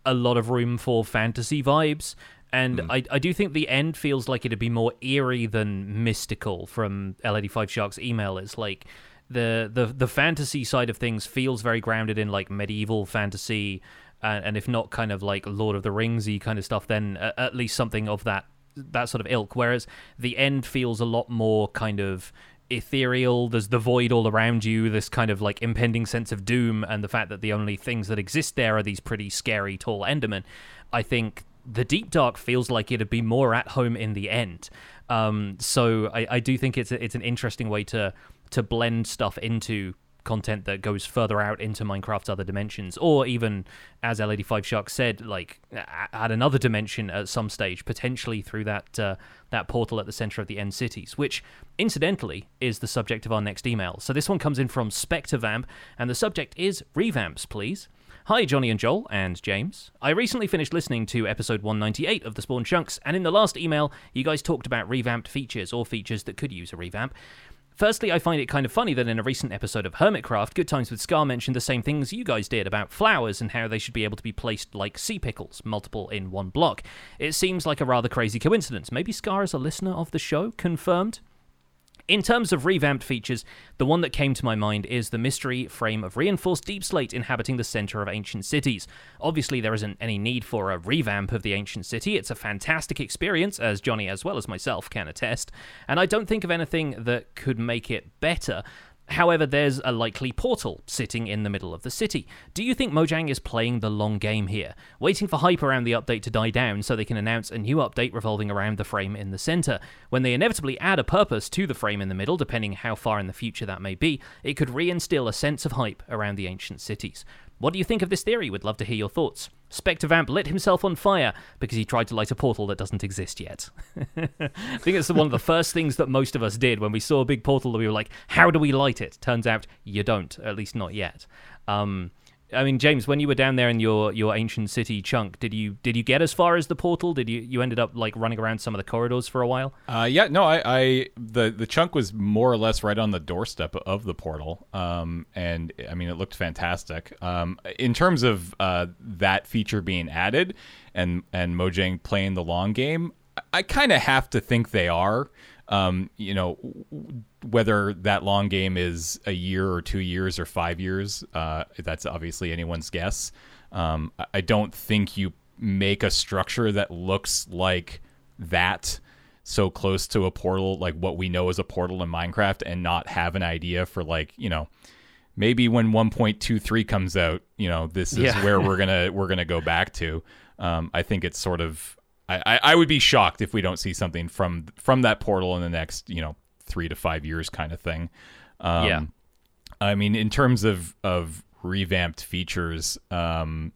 a lot of room for fantasy vibes. And I, I do think the end feels like it'd be more eerie than mystical from L85 Shark's email. It's like the, the the fantasy side of things feels very grounded in like medieval fantasy, uh, and if not kind of like Lord of the Ringsy kind of stuff, then uh, at least something of that that sort of ilk. Whereas the end feels a lot more kind of ethereal. There's the void all around you. This kind of like impending sense of doom, and the fact that the only things that exist there are these pretty scary tall Endermen. I think the deep dark feels like it'd be more at home in the end. Um, so I, I do think it's a, it's an interesting way to to blend stuff into content that goes further out into Minecraft's other dimensions, or even, as L85 Shark said, like add another dimension at some stage, potentially through that uh, that portal at the center of the end cities, which incidentally is the subject of our next email. So this one comes in from SpectreVamp, and the subject is revamps, please. Hi, Jonny and Joel, and James. I recently finished listening to episode 198 of The Spawn Chunks, and in the last email, you guys talked about revamped features or features that could use a revamp. Firstly, I find it kind of funny that in a recent episode of Hermitcraft, Good Times with Scar mentioned the same things you guys did about flowers and how they should be able to be placed like sea pickles, multiple in one block. It seems like a rather crazy coincidence. Maybe Scar is a listener of the show? Confirmed? In terms of revamped features, the one that came to my mind is the mystery frame of reinforced deepslate inhabiting the center of ancient cities. Obviously, there isn't any need for a revamp of the ancient city. It's a fantastic experience, as Jonny as well as myself can attest, and I don't think of anything that could make it better. However, there's a likely portal sitting in the middle of the city. Do you think Mojang is playing the long game here, waiting for hype around the update to die down so they can announce a new update revolving around the frame in the center? When they inevitably add a purpose to the frame in the middle, depending how far in the future that may be, it could reinstill a sense of hype around the ancient cities. What do you think of this theory? Would love to hear your thoughts. SpectreVamp lit himself on fire because he tried to light a portal that doesn't exist yet. I think it's one of the first things that most of us did when we saw a big portal that we were like, how do we light it? Turns out you don't, at least not yet. Um, I mean, James, when you were down there in your, your ancient city chunk, did you did you get as far as the portal? Did you you ended up like running around some of the corridors for a while? Uh, yeah, no, I, I the the chunk was more or less right on the doorstep of the portal, um, and I mean it looked fantastic. Um, in terms of uh, that feature being added, and and Mojang playing the long game, I, kind of have to think they are. Um, you know, w- whether that long game is a year or two years or five years, uh, that's obviously anyone's guess. Um, I- don't think you make a structure that looks like that so close to a portal like what we know as a portal in Minecraft and not have an idea for like, you know, maybe when 1.23 comes out, you know, this is Yeah. where we're going to we're to go back to. Um, I think it's sort of I, I, I would be shocked if we don't see something from from that portal in the next, you know, 3 to 5 years kind of thing. Um, Yeah. I mean, in terms of of revamped features, um,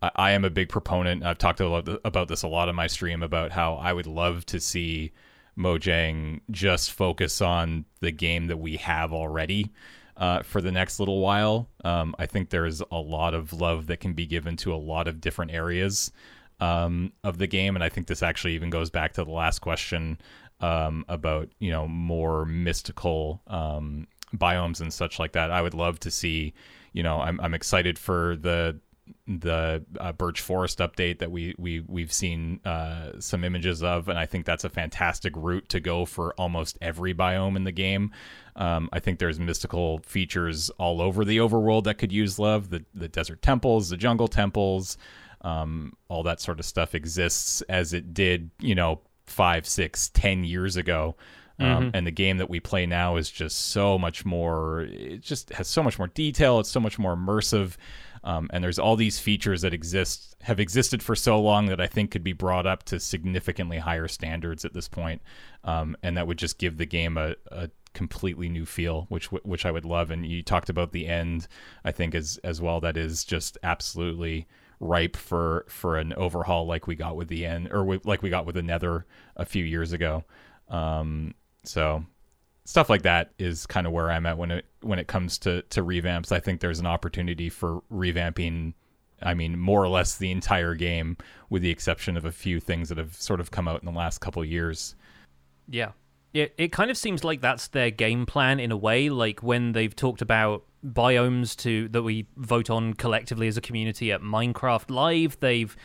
I, I am a big proponent. I've talked a lot about this a lot on my stream about how I would love to see Mojang just focus on the game that we have already uh, for the next little while. Um, I think there's a lot of love that can be given to a lot of different areas um, of the game, and I think this actually even goes back to the last question um, about you know more mystical um, biomes and such like that. I would love to see. You know, I'm I'm excited for the the uh, Birch Forest update that we we we've seen uh, some images of, and I think that's a fantastic route to go for almost every biome in the game. Um, I think there's mystical features all over the overworld that could use love. The the desert temples, the jungle temples, um, all that sort of stuff exists as it did, you know, five, six, ten years ago. Um, mm-hmm. And the game that we play now is just so much more. It just has so much more detail. It's so much more immersive. Um, and there's all these features that exist have existed for so long that I think could be brought up to significantly higher standards at this point, um, and that would just give the game a, a completely new feel, which which I would love. And you talked about the end, I think as as well. That is just absolutely ripe for for an overhaul, like we got with the end, or like we got with the Nether a few years ago. Um, so stuff like that is kind of where I'm at when it when it comes to to revamps. I think there's an opportunity for revamping. I mean, more or less the entire game, with the exception of a few things that have sort of come out in the last couple years. Yeah, it it kind of seems like that's their game plan in a way. Like when they've talked about biomes to that we vote on collectively as a community at Minecraft Live, they've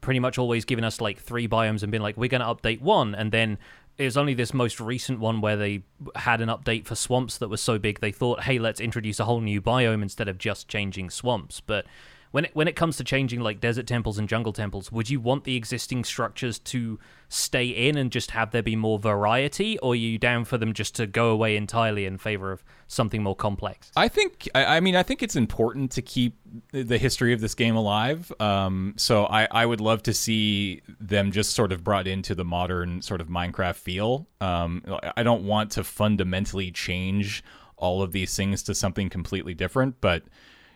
pretty much always given us like three biomes and been like, we're going to update one, and then it was only this most recent one where they had an update for swamps that was so big they thought, hey, let's introduce a whole new biome instead of just changing swamps. But when it, when it comes to changing like desert temples and jungle temples, would you want the existing structures to stay in and just have there be more variety, or are you down for them just to go away entirely in favor of something more complex? I think, I, I mean, I think it's important to keep the history of this game alive. Um, so I, I would love to see them just sort of brought into the modern sort of Minecraft feel. Um, I don't want to fundamentally change all of these things to something completely different, but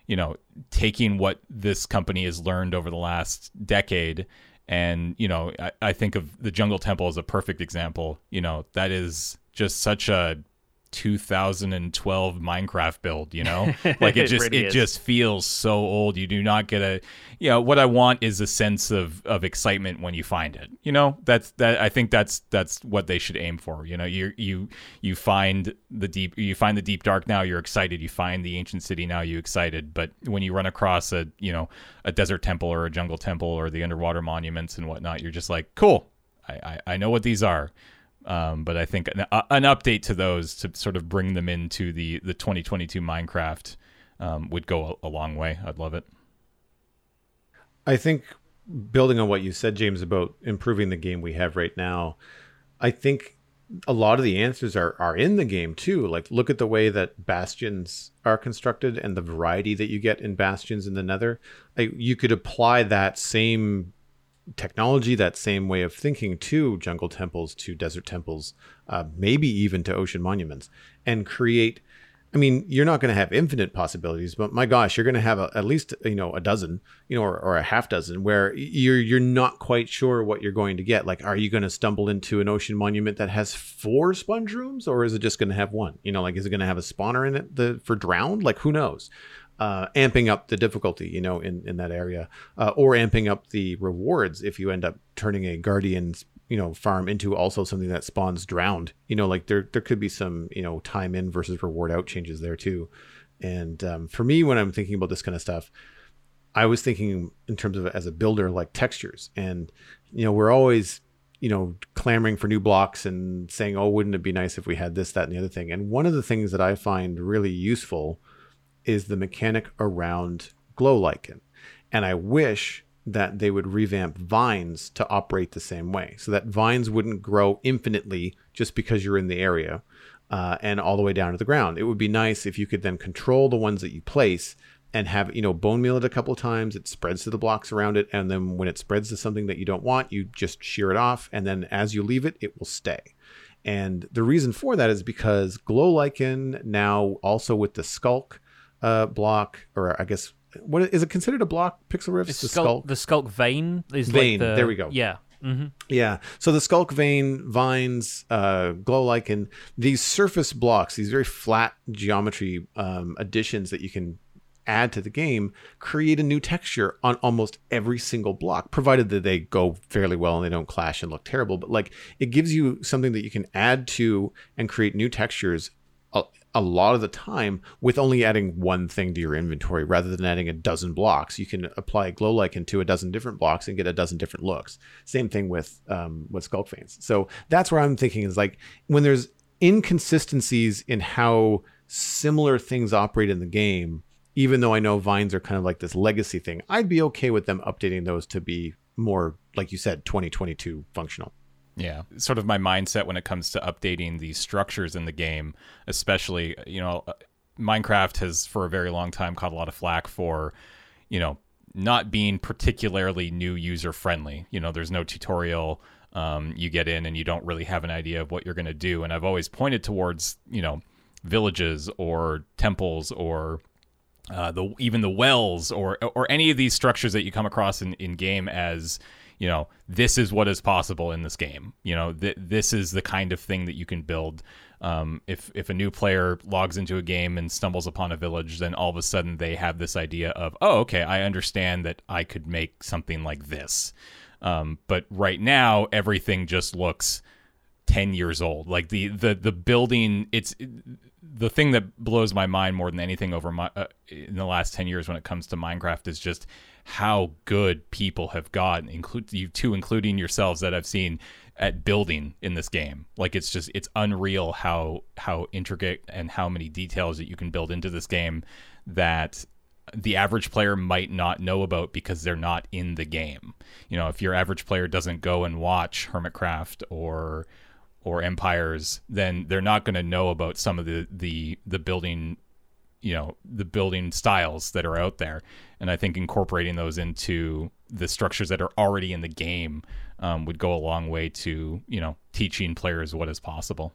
you know, taking what this company has learned over the last decade. And, you know, I, I think of the Jungle Temple as a perfect example. You know, that is just such a 2012 Minecraft build, you know? Like it just it, really it just feels so old. You do not get a you know, what I want is a sense of of excitement when you find it. You know? That's that I think that's that's what they should aim for. You know, you you you find the deep you find the deep dark now, you're excited. You find the ancient city now, you excited. But when you run across a, you know, a desert temple or a jungle temple or the underwater monuments and whatnot, you're just like, cool. I, I, I know what these are um, but I think an, uh, an, update to those to sort of bring them into the the 2022 Minecraft um, would go a, a, long way. I'd love it. I think building on what you said, James, about improving the game we have right now, I think a lot of the answers are are in the game too. Like look at the way that bastions are constructed and the variety that you get in bastions in the Nether. You could apply that same technology, that same way of thinking to jungle temples, to desert temples, uh, maybe even to ocean monuments, and create. I mean, you're not going to have infinite possibilities, but my gosh, you're going to have a, at least you know a dozen, you know, or, or, a half dozen, where you're you're not quite sure what you're going to get. Like, are you going to stumble into an ocean monument that has four sponge rooms, or is it just going to have one? You know, like is it going to have a spawner in it the, for drowned? Like, who knows? Uh, amping up the difficulty, you know, in, in that area, uh, or amping up the rewards if you end up turning a guardian's, you know, farm into also something that spawns drowned. You know, like there there could be some, you know, time in versus reward out changes there too. And um, for me, when I'm thinking about this kind of stuff, I was thinking in terms of as a builder, like textures, and you know, we're always you know, clamoring for new blocks and saying, oh, wouldn't it be nice if we had this, that, and the other thing. And one of the things that I find really useful is the mechanic around glow lichen. And I wish that they would revamp vines to operate the same way so that vines wouldn't grow infinitely just because you're in the area uh, and all the way down to the ground. It would be nice if you could then control the ones that you place and have you know bone meal it a couple times it spreads to the blocks around it and then when it spreads to something that you don't want you just shear it off and then as you leave it it will stay and the reason for that is because glow lichen now also with the sculk uh, block, or I guess what is it considered a block? Pixlriffs, the, skulk, sculk, the sculk vein is vein. Like the, there we go. Yeah. Mm-hmm. Yeah. So the sculk vein, vines, uh, glow lichen, these surface blocks, these very flat geometry um, additions that you can add to the game, create a new texture on almost every single block, provided that they go fairly well and they don't clash and look terrible. But like it gives you something that you can add to and create new textures a lot of the time with only adding one thing to your inventory rather than adding a dozen blocks. You can apply glow lichen to a dozen different blocks and get a dozen different looks. Same thing with um, with sculk veins. So that's where I'm thinking is like when there's inconsistencies in how similar things operate in the game. Even though I know vines are kind of like this legacy thing, I'd be okay with them updating those to be more, like you said, 2022 functional. Yeah, sort of my mindset when it comes to updating the structures in the game, especially, you know, uh, Minecraft has for a very long time caught a lot of flack for, you know, not being particularly new user friendly. You know, there's no tutorial. Um, you get in and you don't really have an idea of what you're going to do. And I've always pointed towards, you know, villages or temples or uh, the even the wells or or any of these structures that you come across in, in game as you know this is what is possible in this game. You know th- this is the kind of thing that you can build. Um, if if a new player logs into a game and stumbles upon a village then all of a sudden they have this idea of oh okay i understand that i could make something like this. Um, but right now everything just looks 10 years old. Like the the the building it's the thing that blows my mind more than anything over my uh, in the last 10 years when it comes to Minecraft is just how good people have gotten include you two including yourselves that I've seen at building in this game like it's just it's unreal how how intricate and how many details that you can build into this game that the average player might not know about because they're not in the game. You know, if your average player doesn't go and watch Hermitcraft or or empires, then they're not going to know about some of the the the building, you know, the building styles that are out there. And I think incorporating those into the structures that are already in the game um, would go a long way to you know teaching players what is possible.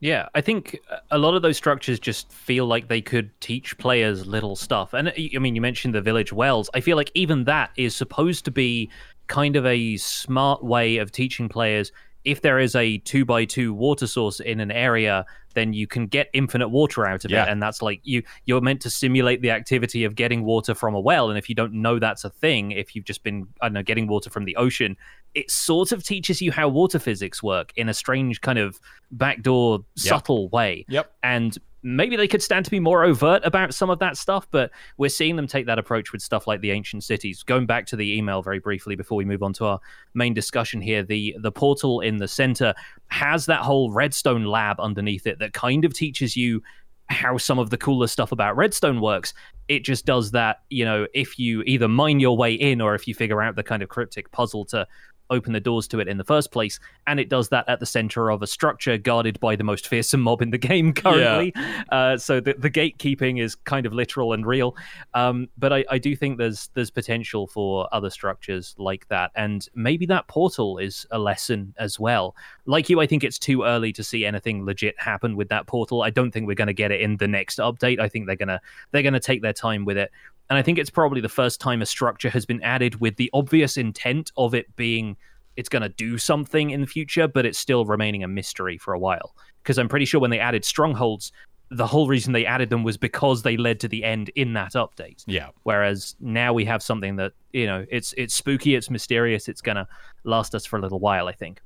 Yeah, I think a lot of those structures just feel like they could teach players little stuff. And I mean, you mentioned the village wells. I feel like even that is supposed to be kind of a smart way of teaching players if there is a two by two water source in an area, then you can get infinite water out of yeah. it, and that's like you you're meant to simulate the activity of getting water from a well. And if you don't know that's a thing, if you've just been I don't know getting water from the ocean, it sort of teaches you how water physics work in a strange kind of backdoor, subtle way. Yep. And maybe they could stand to be more overt about some of that stuff, but we're seeing them take that approach with stuff like the ancient cities. Going back to the email very briefly before we move on to our main discussion here, the the portal in the center has that whole redstone lab underneath it that kind of teaches you how some of the cooler stuff about redstone works it just does that you know if you either mine your way in or if you figure out the kind of cryptic puzzle to open the doors to it in the first place. And it does that at the center of a structure guarded by the most fearsome mob in the game currently. Yeah. Uh, so the, the gatekeeping is kind of literal and real. Um, but I, I do think there's there's potential for other structures like that. And maybe that portal is a lesson as well. Like you, I think it's too early to see anything legit happen with that portal. I don't think we're going to get it in the next update. I think they're gonna they're gonna take their time with it. And I think it's probably the first time a structure has been added with the obvious intent of it being it's going to do something in the future, but it's still remaining a mystery for a while. Because I'm pretty sure when they added strongholds, the whole reason they added them was because they led to the end in that update. Yeah. Whereas now we have something that you know it's it's spooky, it's mysterious, it's gonna last us for a little while, I think.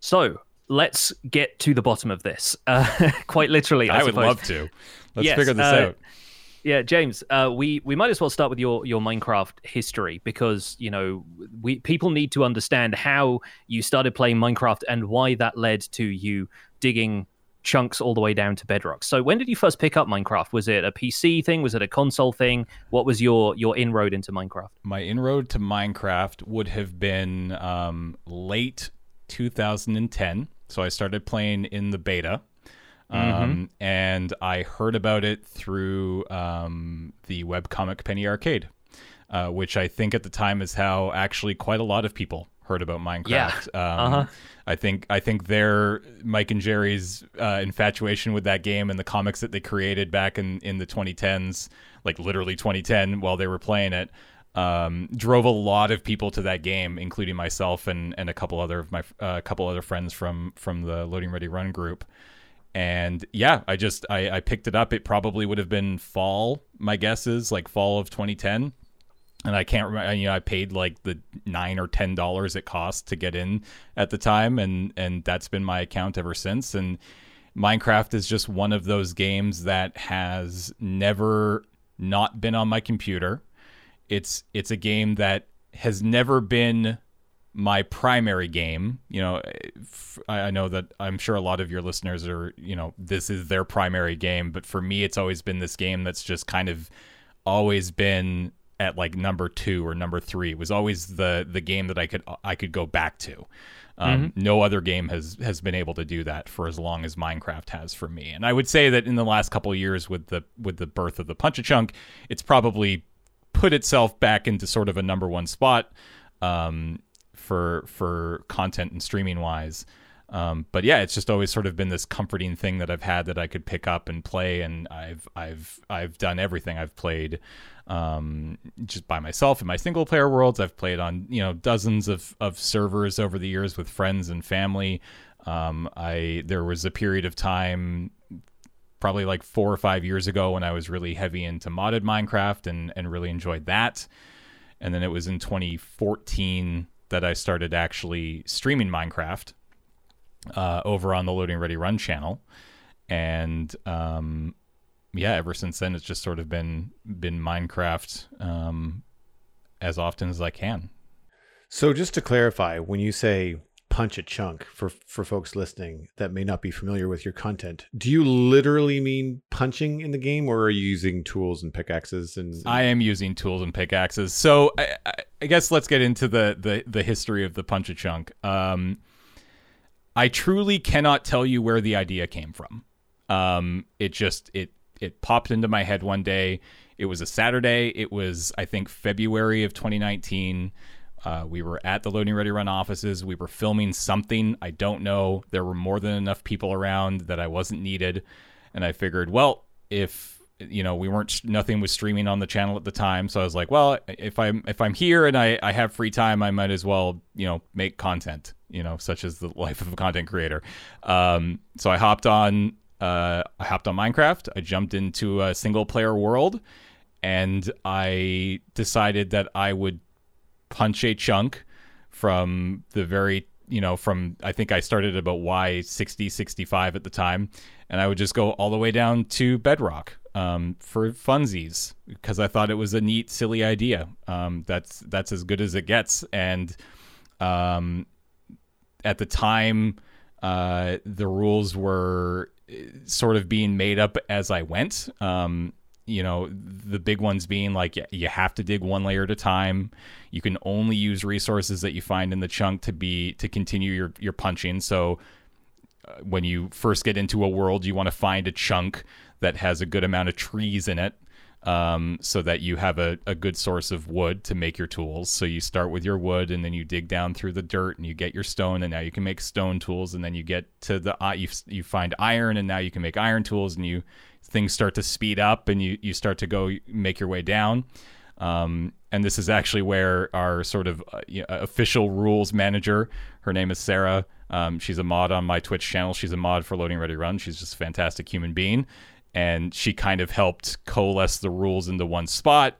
So let's get to the bottom of this. Uh, quite literally, I, I would love to. Let's yes, figure this uh, out. Yeah, James, uh, we we might as well start with your your Minecraft history because you know we people need to understand how you started playing Minecraft and why that led to you digging chunks all the way down to bedrock. So when did you first pick up Minecraft? Was it a PC thing? Was it a console thing? What was your your inroad into Minecraft? My inroad to Minecraft would have been um, late 2010. So I started playing in the beta Mm-hmm. Um, and I heard about it through um, the webcomic Penny Arcade, uh, which I think at the time is how actually quite a lot of people heard about Minecraft. Yeah. Um, uh-huh. I think I think their Mike and Jerry's uh, infatuation with that game and the comics that they created back in, in the 2010s, like literally 2010, while they were playing it, um, drove a lot of people to that game, including myself and, and a couple other of my a uh, couple other friends from from the Loading Ready Run group and yeah i just I, I picked it up. It probably would have been fall my guess is like fall of 2010 and i can't remember you know i paid like the nine or ten dollars it cost to get in at the time. And and that's been my account ever since. And Minecraft is just one of those games that has never not been on my computer. It's it's a game that has never been my primary game. You know, I know that I'm sure a lot of your listeners are, you know, this is their primary game, but for me, it's always been this game that's just kind of always been at like number two or number three. It was always the the game that I could I could go back to. Um, mm-hmm. No other game has has been able to do that for as long as Minecraft has for me. And I would say that in the last couple of years, with the with the birth of the Punch a Chunk, it's probably put itself back into sort of a number one spot um, for for content and streaming wise. Um, but yeah, it's just always sort of been this comforting thing that I've had that I could pick up and play, and I've I've I've done everything. I've played um, just by myself in my single player worlds. I've played on you know dozens of of servers over the years with friends and family. Um, I there was a period of time probably like four or five years ago when I was really heavy into modded Minecraft and and really enjoyed that. And then it was in 2014 that I started actually streaming Minecraft uh, over on the Loading Ready Run channel, and um, yeah, ever since then it's just sort of been been Minecraft um, as often as I can. So just to clarify, when you say punch a chunk for for folks listening that may not be familiar with your content do you literally mean punching in the game or are you using tools and pickaxes and, i am using tools and pickaxes so i, I guess let's get into the, the the history of the punch a chunk um, i truly cannot tell you where the idea came from um, it just it it popped into my head one day it was a saturday it was i think february of 2019 uh, we were at the Loading Ready Run offices. We were filming something. I don't know. There were more than enough people around that I wasn't needed. And I figured, well, if you know we weren't nothing was streaming on the channel at the time. So i was like well if i'm if i'm here and i i have free time i might as well you know make content you know such as the life of a content creator. Um so i hopped on uh i hopped on minecraft. I jumped into a single player world and i decided that i would punch a chunk from the very you know from i think i started about y 60 65 at the time. And i would just go all the way down to bedrock um, for funsies because i thought it was a neat silly idea. Um, that's that's as good as it gets. And um, at the time uh, the rules were uh, sort of being made up as i went. Um, you know the big ones being like you have to dig one layer at a time. You can only use resources that you find in the chunk to be to continue your your punching. So uh, when you first get into a world you want to find a chunk that has a good amount of trees in it um, so that you have a, a good source of wood to make your tools. So you start with your wood, and then you dig down through the dirt, and you get your stone, and now you can make stone tools. And then you get to the uh, you you find iron, and now you can make iron tools, and you things start to speed up and you, you start to go make your way down. Um, and this is actually where our sort of uh, you know, official rules manager, her name is Sarah. Um, she's a mod on my Twitch channel. She's a mod for Loading Ready Run. She's just a fantastic human being. And she kind of helped coalesce the rules into one spot.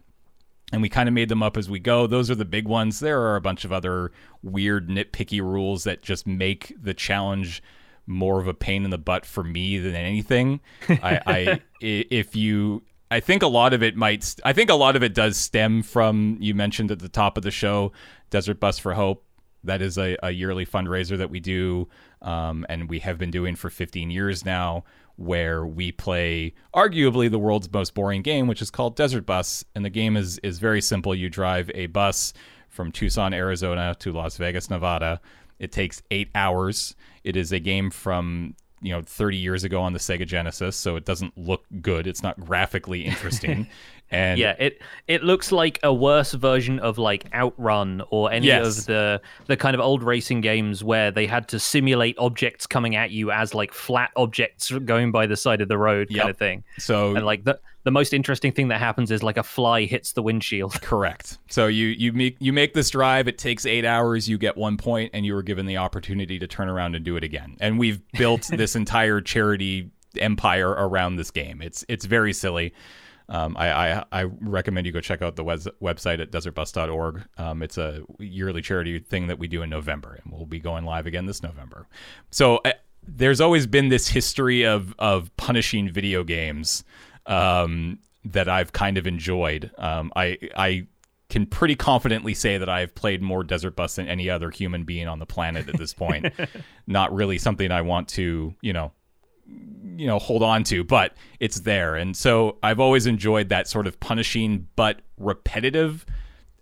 And we kind of made them up as we go. Those are the big ones. There are a bunch of other weird, nitpicky rules that just make the challenge more of a pain in the butt for me than anything. I, I if you I think a lot of it might. I think a lot of it does stem from you mentioned at the top of the show, Desert Bus for Hope. That is a, a yearly fundraiser that we do, um, and we have been doing for 15 years now, where we play arguably the world's most boring game, which is called Desert Bus. And the game is is very simple. You drive a bus from Tucson, Arizona, to Las Vegas, Nevada. It takes eight hours. It is a game from you know 30 years ago on the Sega Genesis, so it doesn't look good. It's not graphically interesting. and yeah, it it looks like a worse version of like Outrun or any yes. of the the kind of old racing games where they had to simulate objects coming at you as like flat objects going by the side of the road kind of thing. So and like the the most interesting thing that happens is like a fly hits the windshield. Correct. So you you make you make this drive. It takes eight hours. You get one point, and you were given the opportunity to turn around and do it again. And we've built this entire charity empire around this game. It's it's very silly. Um, I, I, I recommend you go check out the web, website at desertbus.org. Um, it's a yearly charity thing that we do in November, and we'll be going live again this November. So there's always been this history of of punishing video games um, that I've kind of enjoyed. Um, I I can pretty confidently say that I've played more Desert Bus than any other human being on the planet at this point. Not really something I want to, you know, you know, hold on to, but it's there. And so I've always enjoyed that sort of punishing but repetitive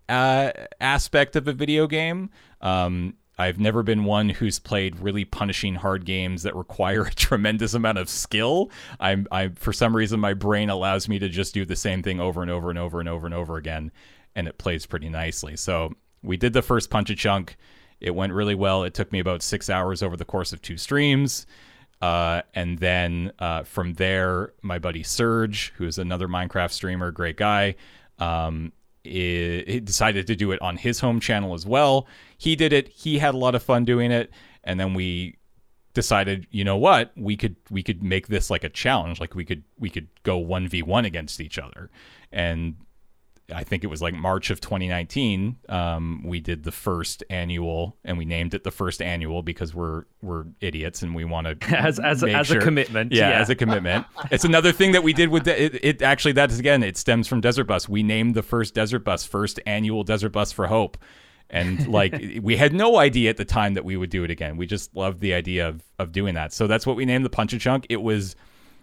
uh, aspect of a video game. Um, I've never been one who's played really punishing hard games that require a tremendous amount of skill. I'm, I, for some reason, my brain allows me to just do the same thing over and over and over and over and over again, and it plays pretty nicely. So we did the first Punch a Chunk. It went really well. It took me about six hours over the course of two streams. Uh, and then uh, from there, my buddy Serge, who's another Minecraft streamer, great guy, um, it, he decided to do it on his home channel as well. He did it. He had a lot of fun doing it, and then we decided, you know what, we could we could make this like a challenge. Like we could we could go one v one against each other, and I think it was like March of 2019. Um, we did the first annual, and we named it the first annual because we're we're idiots and we want to as as, as sure, a commitment. Yeah, Yeah, as a commitment. it's another thing that we did with the, it, it. Actually, that is again, it stems from Desert Bus. We named the first Desert Bus first annual Desert Bus for Hope. And like we had no idea at the time that we would do it again. We just loved the idea of of doing that. So that's what we named the Punch a Chunk. It was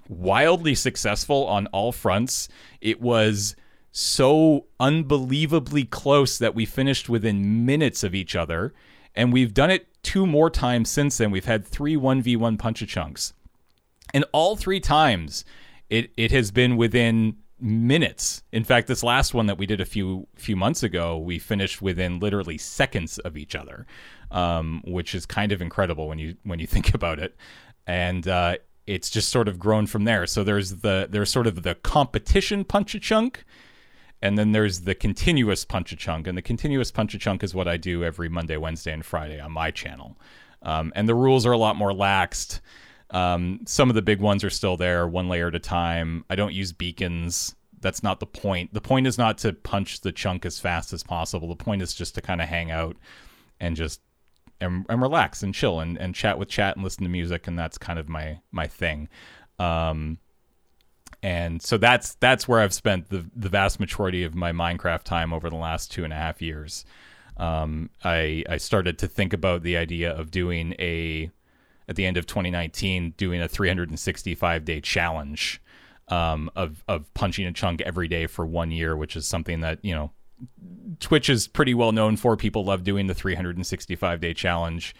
wildly successful on all fronts. It was so unbelievably close that we finished within minutes of each other. And we've done it two more times since then. We've had three 1v1 punch a chunks. And all three times it, it has been within minutes. In fact, this last one that we did a few few months ago, we finished within literally seconds of each other, um, which is kind of incredible when you when you think about it. And uh, it's just sort of grown from there. So there's the there's sort of the competition punch a chunk, and then there's the continuous punch a chunk. And the continuous punch a chunk is what I do every Monday, Wednesday, and Friday on my channel. Um, and the rules are a lot more laxed. Um, some of the big ones are still there, one layer at a time. I don't use beacons. That's not the point. The point is not to punch the chunk as fast as possible. The point is just to kind of hang out and just and, and relax and chill and, and chat with chat and listen to music. And that's kind of my my thing. Um, and so that's that's where I've spent the the vast majority of my Minecraft time over the last two and a half years. Um, I I started to think about the idea of doing a at the end of 2019 doing a 365 day challenge um, of of punching a chunk every day for one year, which is something that you know Twitch is pretty well known for. People love doing the 365 day challenge.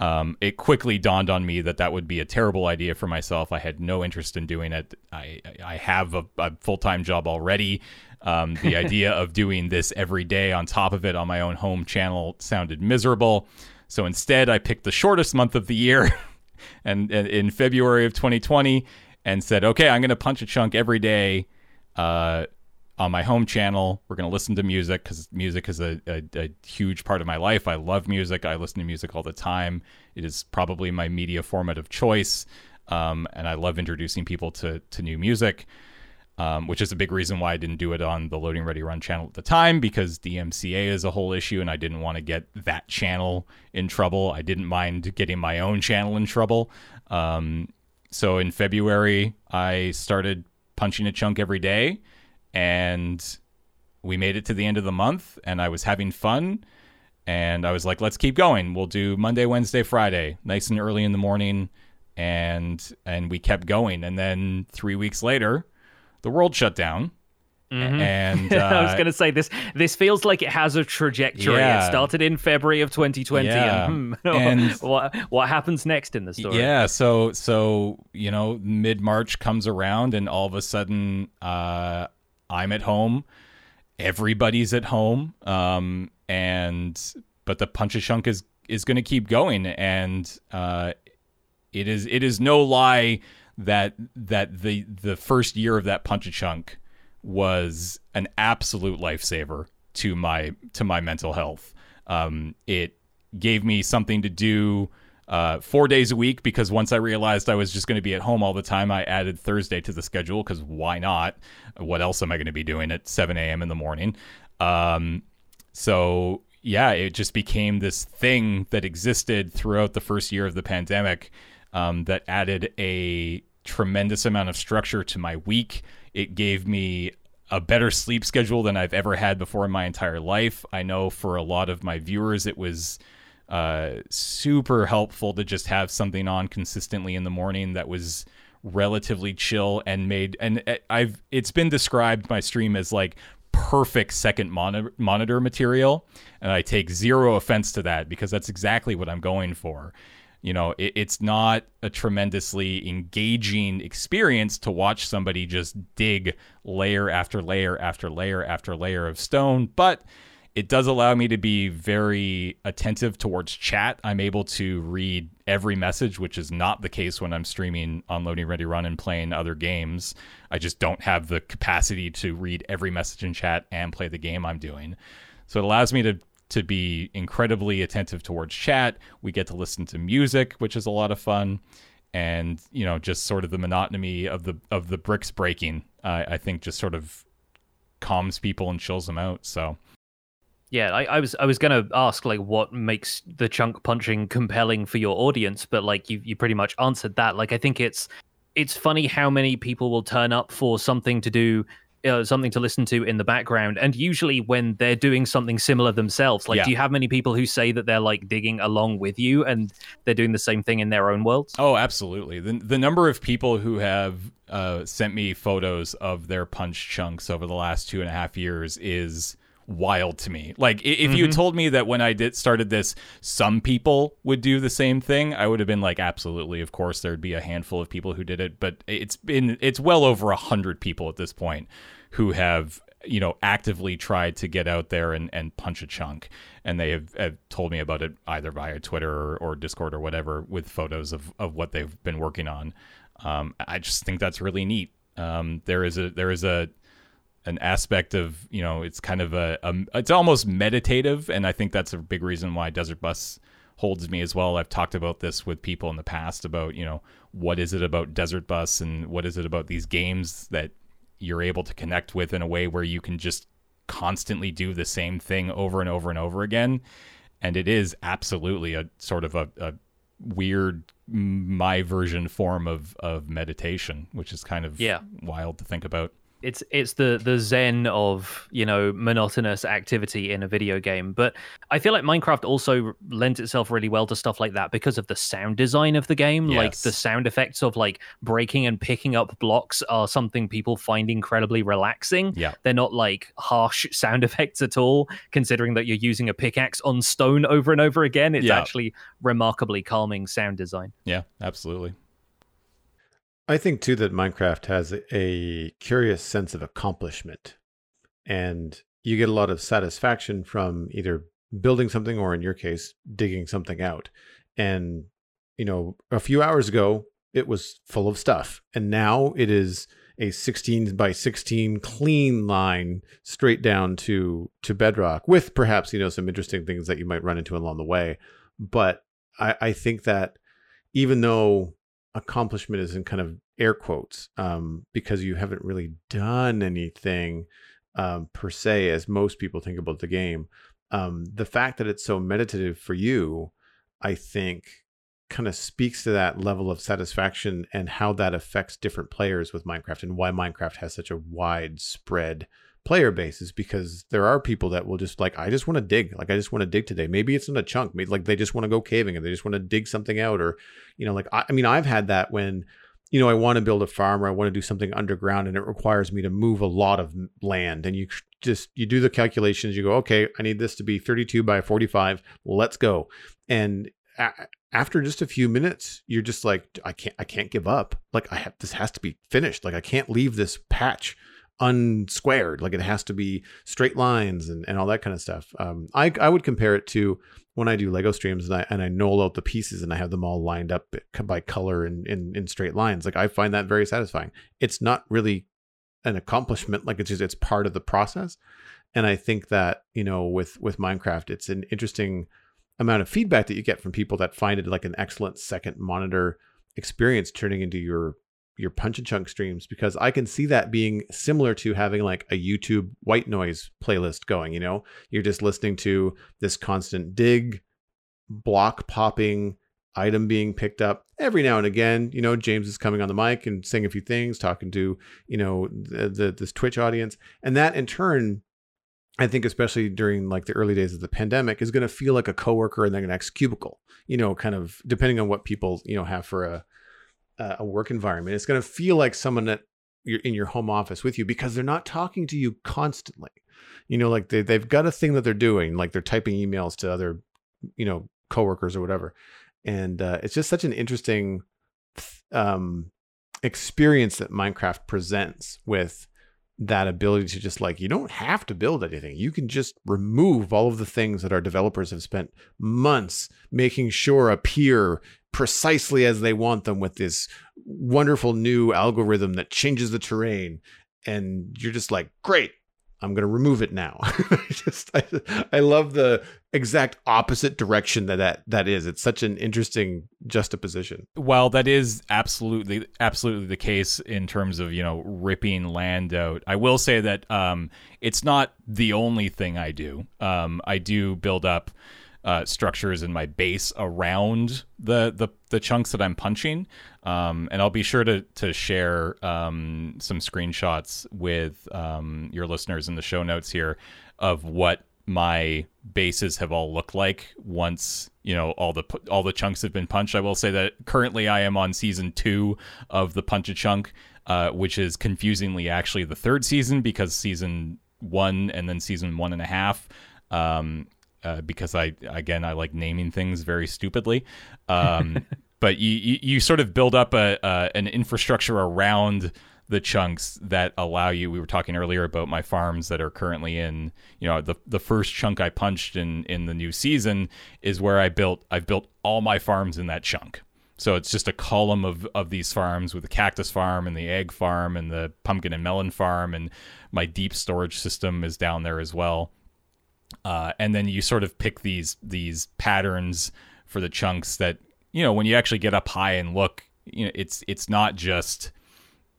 Um, it quickly dawned on me that that would be a terrible idea for myself. I had no interest in doing it. I I have a, a full time job already. Um, the idea of doing this every day on top of it on my own home channel sounded miserable. So instead, I picked the shortest month of the year, and, and in February of 2020, and said, "Okay, I'm going to punch a chunk every day." Uh, on my home channel. We're going to listen to music because music is a, a, a, huge part of my life. I love music. I listen to music all the time. It is probably my media format of choice. Um, and I love introducing people to, to new music, um, which is a big reason why I didn't do it on the Loading Ready Run channel at the time because DMCA is a whole issue and I didn't want to get that channel in trouble. I didn't mind getting my own channel in trouble. Um, so in February, I started punching a chunk every day and we made it to the end of the month and I was having fun and I was like let's keep going we'll do Monday Wednesday Friday nice and early in the morning and and we kept going and then 3 weeks later the world shut down Mm-hmm. and uh, I was going to say this. This feels like it has a trajectory. Yeah. It started in February of 2020, Yeah. and, hmm, And- what what happens next in the story? Yeah, so so you know, mid March comes around, and all of a sudden, uh, I'm at home. Everybody's at home, um, and but the punch a chunk is is going to keep going, and uh, it is it is no lie that that the the first year of that punch a chunk was an absolute lifesaver to my to my mental health. Um, it gave me something to do uh, four days a week because once I realized I was just going to be at home all the time, I added Thursday to the schedule because why not? What else am I going to be doing at 7 a.m. in the morning? Um, so yeah, it just became this thing that existed throughout the first year of the pandemic. um, that added a tremendous amount of structure to my week. It gave me a better sleep schedule than I've ever had before in my entire life. I know for a lot of my viewers, it was uh, super helpful to just have something on consistently in the morning that was relatively chill and made and uh, I've it's been described my stream as like perfect second monitor, monitor material and I take zero offense to that because that's exactly what I'm going for. You know it, it's not a tremendously engaging experience to watch somebody just dig layer after layer after layer after layer of stone but it does allow me to be very attentive towards chat. I'm able to read every message, which is not the case when I'm streaming on Loading Ready Run and playing other games. I just don't have the capacity to read every message in chat and play the game I'm doing. So it allows me to to be incredibly attentive towards chat. We get to listen to music, which is a lot of fun, and you know, just sort of the monotony of the of the bricks breaking. Uh, I think just sort of calms people and chills them out. So. Yeah, I, I was I was gonna ask like what makes the chunk punching compelling for your audience, but like you you pretty much answered that. Like I think it's it's funny how many people will turn up for something to do uh, something to listen to in the background and usually when they're doing something similar themselves like Yeah. do you have many people who say that they're like digging along with you and they're doing the same thing in their own worlds Oh, absolutely. The the number of people who have uh, sent me photos of their punch chunks over the last two and a half years is wild to me. Like if you had told me that when I did started this, some people would do the same thing, I would have been like, absolutely. Of course, there'd be a handful of people who did it, but it's been it's well over a hundred people at this point who have you know actively tried to get out there and, and punch a chunk and they have, have told me about it either via twitter or, or discord or whatever with photos of, of what they've been working on um, i just think that's really neat um, there is a there is a an aspect of you know it's kind of a, a it's almost meditative and i think that's a big reason why desert bus holds me as well. I've talked about this with people in the past about you know what is it about desert bus and what is it about these games that you're able to connect with in a way where you can just constantly do the same thing over and over and over again. And it is absolutely a sort of a, a weird my version form of of meditation which is kind of Yeah. wild to think about it's it's the the zen of you know monotonous activity in a video game. But i feel like minecraft also lends itself really well to stuff like that because of the sound design of the game. Like the sound effects of like breaking and picking up blocks are something people find incredibly relaxing. Yeah. they're not like harsh sound effects at all considering that you're using a pickaxe on stone over and over again. It's Yeah. actually remarkably calming sound design. Yeah absolutely I think too that Minecraft has a curious sense of accomplishment, and you get a lot of satisfaction from either building something or, in your case, digging something out. And you know, a few hours ago, it was full of stuff, and now it is a 16 by 16 clean line straight down to to bedrock with perhaps you know some interesting things that you might run into along the way but i i think that even though accomplishment is in kind of air quotes um, because you haven't really done anything um, per se as most people think about the game. Um, the fact that it's so meditative for you, I think, kind of speaks to that level of satisfaction and how that affects different players with Minecraft and why Minecraft has such a widespread player base is because there are people that will just like I just want to dig. Like I just want to dig today. Maybe it's not a chunk. Maybe like they just want to go caving and they just want to dig something out or you know like I, I mean I've had that when you know I want to build a farm or I want to do something underground and it requires me to move a lot of land and you just you do the calculations you go okay I need this to be 32 by 45 let's go. And a- after just a few minutes you're just like I can't I can't give up. Like I have this has to be finished. Like I can't leave this patch unsquared like it has to be straight lines and, and all that kind of stuff um, I, I would compare it to when I do Lego streams and I and I knoll out the pieces and I have them all lined up by color and in, in straight lines. Like I find that very satisfying. It's not really an accomplishment, like it's just it's part of the process. And I think that, you know, with with Minecraft, it's an interesting amount of feedback that you get from people that find it like an excellent second monitor experience turning into your your punch and chunk streams because I can see that being similar to having like a YouTube white noise playlist going, you know, you're just listening to this constant dig, block popping, item being picked up every now and again. You know, James is coming on the mic and saying a few things, talking to you know the, the this Twitch audience, and that in turn. I think especially during like the early days of the pandemic is going to feel like a coworker in the next cubicle. You know, kind of depending on what people you know have for a a work environment. It's going to feel like someone that you're in your home office with you because they're not talking to you constantly. You know, like they they've got a thing that they're doing, like they're typing emails to other, you know, coworkers or whatever, and uh, it's just such an interesting um, experience that Minecraft presents with that ability to just like you don't have to build anything you can just remove all of the things that our developers have spent months making sure appear precisely as they want them with this wonderful new algorithm that changes the terrain. And you're just like great i'm going to remove it now. Just I, I love the exact opposite direction that, that that is. It's such an interesting juxtaposition. Well that is absolutely absolutely the case in terms of you know ripping land out. I will say that um it's not the only thing i do. Um i do build up uh, structures in my base around the, the the chunks that I'm punching. Um, and I'll be sure to to share um, some screenshots with um, your listeners in the show notes here of what my bases have all looked like once you know all the all the chunks have been punched. I will say that currently I am on season two of the punch a chunk, uh, which is confusingly actually the third season because season one and then season one and a half um, uh, because I again I like naming things very stupidly. Um, but you, you, you sort of build up a uh, an infrastructure around the chunks that allow you. We were talking earlier about my farms that are currently in. You know, the the first chunk I punched in in the new season is where I built. I've built all my farms in that chunk. So it's just a column of, of these farms with the cactus farm and the egg farm and the pumpkin and melon farm and my deep storage system is down there as well uh, and then you sort of pick these these patterns for the chunks that you know when you actually get up high and look you know it's it's not just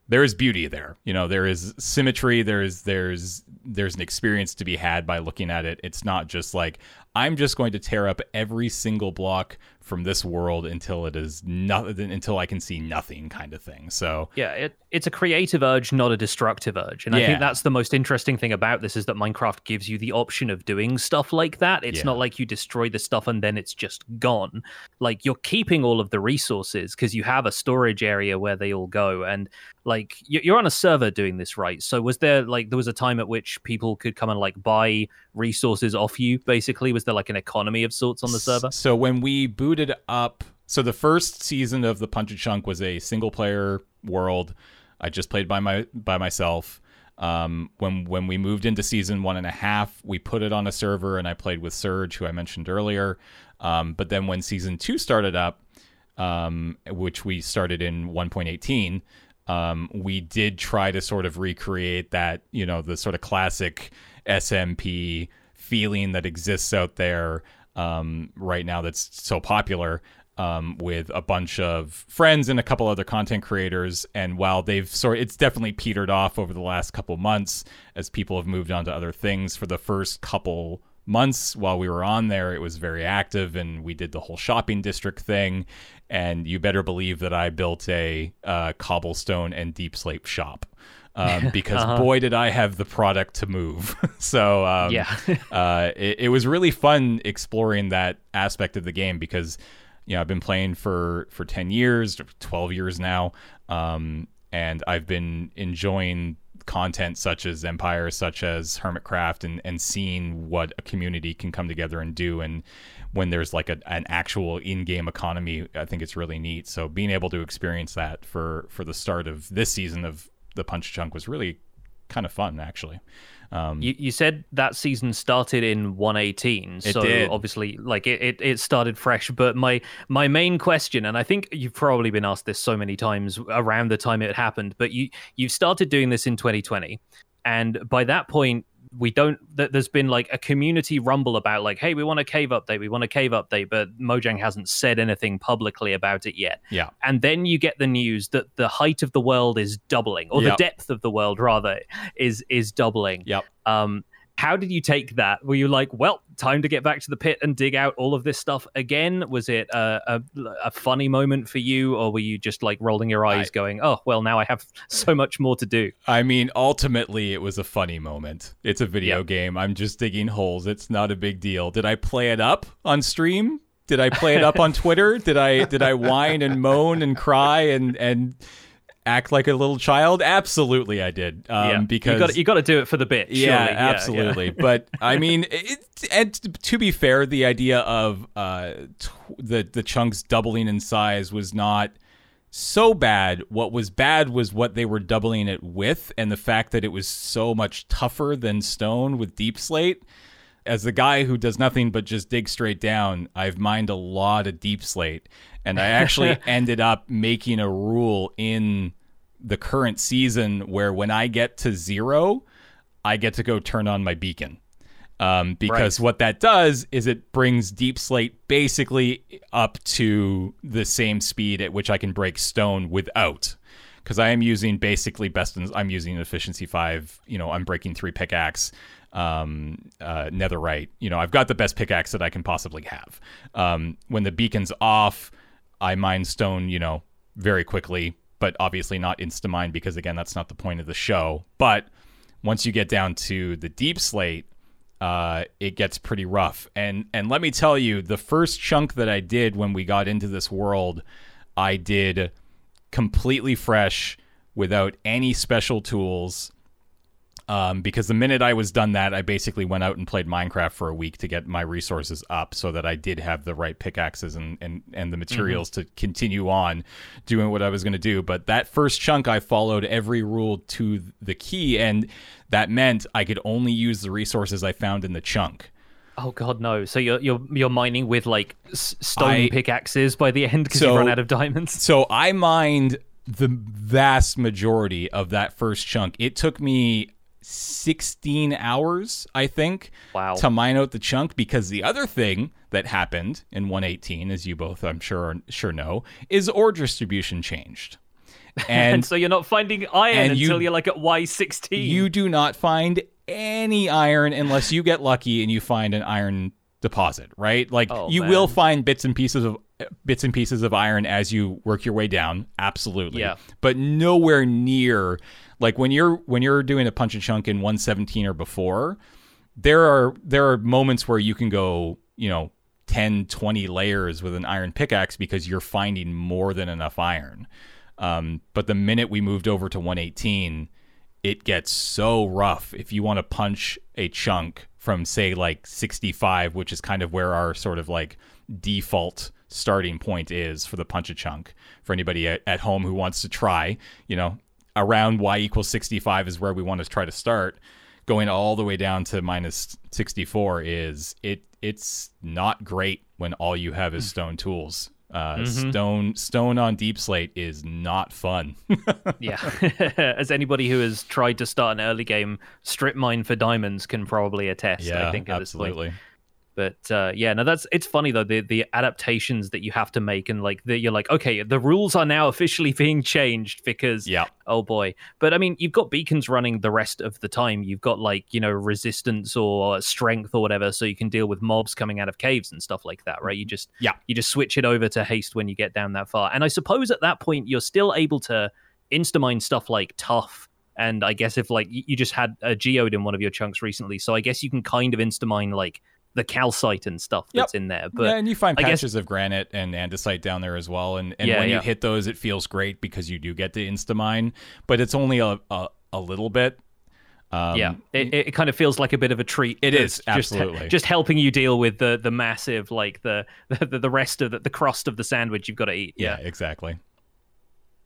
there is beauty there. You know there is symmetry. There's there's there's an experience to be had by looking at it. It's not just like i'm just going to tear up every single block from this world until it is nothing until I can see nothing kind of thing. So yeah, it, it's a creative urge, not a destructive urge, and yeah. I think that's the most interesting thing about this is that Minecraft gives you the option of doing stuff like that. It's yeah. not like you destroy the stuff and then it's just gone. Like you're keeping all of the resources because you have a storage area where they all go, and like you're on a server doing this, right? So was there like there was a time at which people could come and like buy resources off you? Basically, was there like an economy of sorts on the server? So when we boot booted up. So the first season of the Punch and Chunk was a single player world. I just played by my by myself. Um, when when we moved into season one and a half, we put it on a server, and I played with Surge, who I mentioned earlier. Um, but then when season two started up, um, which we started in 1.18, um, we did try to sort of recreate that, you know, the sort of classic SMP feeling that exists out there um, right now that's so popular um, with a bunch of friends and a couple other content creators. And while they've sort, it's definitely petered off over the last couple months as people have moved on to other things. For the first couple months while we were on there, it was very active, and we did the whole shopping district thing. And you better believe that I built a uh, cobblestone and deepslate shop um, because uh-huh. boy did I have the product to move. so um, yeah, uh, it, it, was really fun exploring that aspect of the game because you know I've been playing for for ten years, twelve years now, um, and I've been enjoying content such as Empire, such as Hermitcraft, and and seeing what a community can come together and do and when there's like a, an actual in-game economy i think it's really neat so being able to experience that for for the start of this season of the punch chunk was really kind of fun actually. Um, you, you said that season started in 118, so did. obviously, like it, it, it started fresh. But my my main question, and I think you've probably been asked this so many times around the time it happened, but you you've started doing this in 2020, and by that point, we don't that there's been like a community rumble about like hey we want a cave update we want a cave update but mojang hasn't said anything publicly about it yet. Yeah. And then you get the news that the height of the world is doubling or yep. the depth of the world rather is is doubling. Yep. Um how did you take that? Were you like, well, time to get back to the pit and dig out all of this stuff again? Was it a, a, a funny moment for you, or were you just like rolling your eyes, I, going, oh, well, now I have so much more to do? I mean, ultimately, it was a funny moment. It's a video yep. game. I'm just digging holes. It's not a big deal. Did I play it up on stream? Did I play it up on Twitter? Did I did I whine and moan and cry and and act like a little child? Absolutely, I did. Um, yeah. because you got you got to do it for the bit. Yeah, yeah, absolutely. Yeah. but I mean, it, and to be fair, the idea of uh, t- the the chunks doubling in size was not so bad. What was bad was what they were doubling it with, and the fact that it was so much tougher than stone with deepslate. As the guy who does nothing but just dig straight down, I've mined a lot of deepslate, and I actually ended up making a rule in the current season where when I get to zero, I get to go turn on my beacon. Um, because right. what that does is it brings deepslate basically up to the same speed at which I can break stone without. Because I am using basically best in, I'm using efficiency five. You know, I'm breaking three pickaxe, um, uh, netherite. You know, I've got the best pickaxe that I can possibly have. Um, when the beacon's off, I mine stone, you know, very quickly, but obviously not insta mine because again, that's not the point of the show. But once you get down to the deepslate, uh, it gets pretty rough. And and let me tell you, the first chunk that I did when we got into this world, I did completely fresh without any special tools um, because the minute I was done that, I basically went out and played Minecraft for a week to get my resources up so that I did have the right pickaxes and, and, and the materials mm-hmm. to continue on doing what I was going to do. But that first chunk, I followed every rule to the key, and that meant I could only use the resources I found in the chunk. Oh God, no! So you're you're you're mining with like stone I, pickaxes by the end because so, you run out of diamonds. So I mined the vast majority of that first chunk. It took me 16 hours, I think, wow. to mine out the chunk. Because the other thing that happened in 118, as you both, I'm sure, sure know, is ore distribution changed. And, and so you're not finding iron until you, you're like at Y16. You do not find any iron unless you get lucky and you find an iron deposit, right? Like oh, you man. will find bits and pieces of bits and pieces of iron as you work your way down, absolutely. Yeah. But nowhere near like when you're when you're doing a punch and chunk in 117 or before, there are there are moments where you can go, you know, 10, 20 layers with an iron pickaxe because you're finding more than enough iron. Um, but the minute we moved over to 118, it gets so rough. If you want to punch a chunk from say like 65, which is kind of where our sort of like default starting point is for the punch a chunk for anybody at, at home who wants to try, you know, around y equals 65 is where we want to try to start going all the way down to minus 64 is it it's not great when all you have is hmm. stone tools uh, mm-hmm. stone stone on deepslate is not fun yeah as anybody who has tried to start an early game strip mine for diamonds can probably attest yeah, i think absolutely. But uh, yeah, no, that's it's funny though the the adaptations that you have to make and like the, you're like okay, the rules are now officially being changed because yeah, oh boy. But I mean, you've got beacons running the rest of the time. You've got like you know resistance or strength or whatever, so you can deal with mobs coming out of caves and stuff like that, right? You just yeah, you just switch it over to haste when you get down that far. And I suppose at that point you're still able to instamine stuff like tuff and I guess if like you just had a geode in one of your chunks recently, so I guess you can kind of instamine like the calcite and stuff that's yep. in there. But yeah, and you find I patches guess... of granite and andesite down there as well. And, and yeah, when yeah. you hit those, it feels great because you do get to instamine, but it's only a, a, a little bit. Um, yeah, it, it kind of feels like a bit of a treat. It is absolutely just, just helping you deal with the the massive like the the, the rest of the, the crust of the sandwich you've got to eat. Yeah, yeah exactly.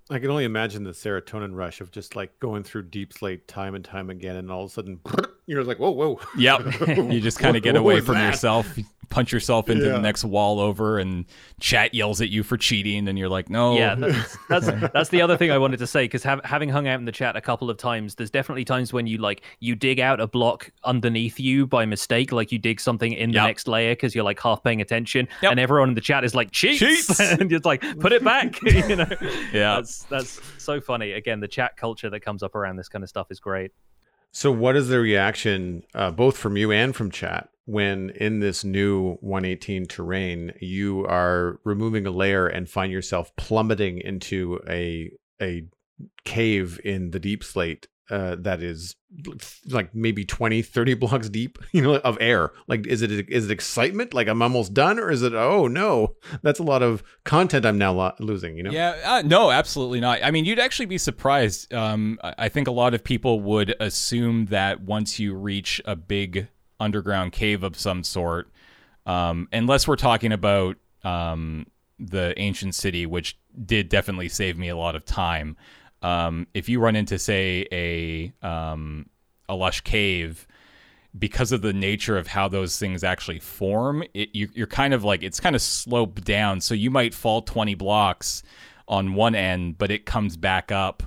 I can only imagine the serotonin rush of just like going through deepslate time and time again, and all of a sudden you're like, whoa, whoa. Yep. you just kind of get away from that? yourself, punch yourself into yeah. the next wall over, and chat yells at you for cheating, and you're like, no. Yeah, that's that's, that's the other thing I wanted to say because ha- having hung out in the chat a couple of times, there's definitely times when you like you dig out a block underneath you by mistake, like you dig something in the next layer because you're like half paying attention, yep. and everyone in the chat is like cheats, cheats! and you're like put it back, you know. Yeah. That's that's so funny. Again, the chat culture that comes up around this kind of stuff is great. So, what is the reaction, uh, both from you and from chat, when in this new 118 terrain you are removing a layer and find yourself plummeting into a a cave in the deepslate uh, that is like maybe 20 30 blocks deep you know of air. Like is it is it excitement? Like i'm almost done or is it oh no that's a lot of content i'm now lo- losing you know? Yeah uh, no absolutely not. I mean you'd actually be surprised um, i think a lot of people would assume that once you reach a big underground cave of some sort um, unless we're talking about um, the ancient city which did definitely save me a lot of time um, if you run into say a um, a lush cave because of the nature of how those things actually form it, you, you're kind of like it's kind of sloped down. So you might fall 20 blocks on one end but it comes back up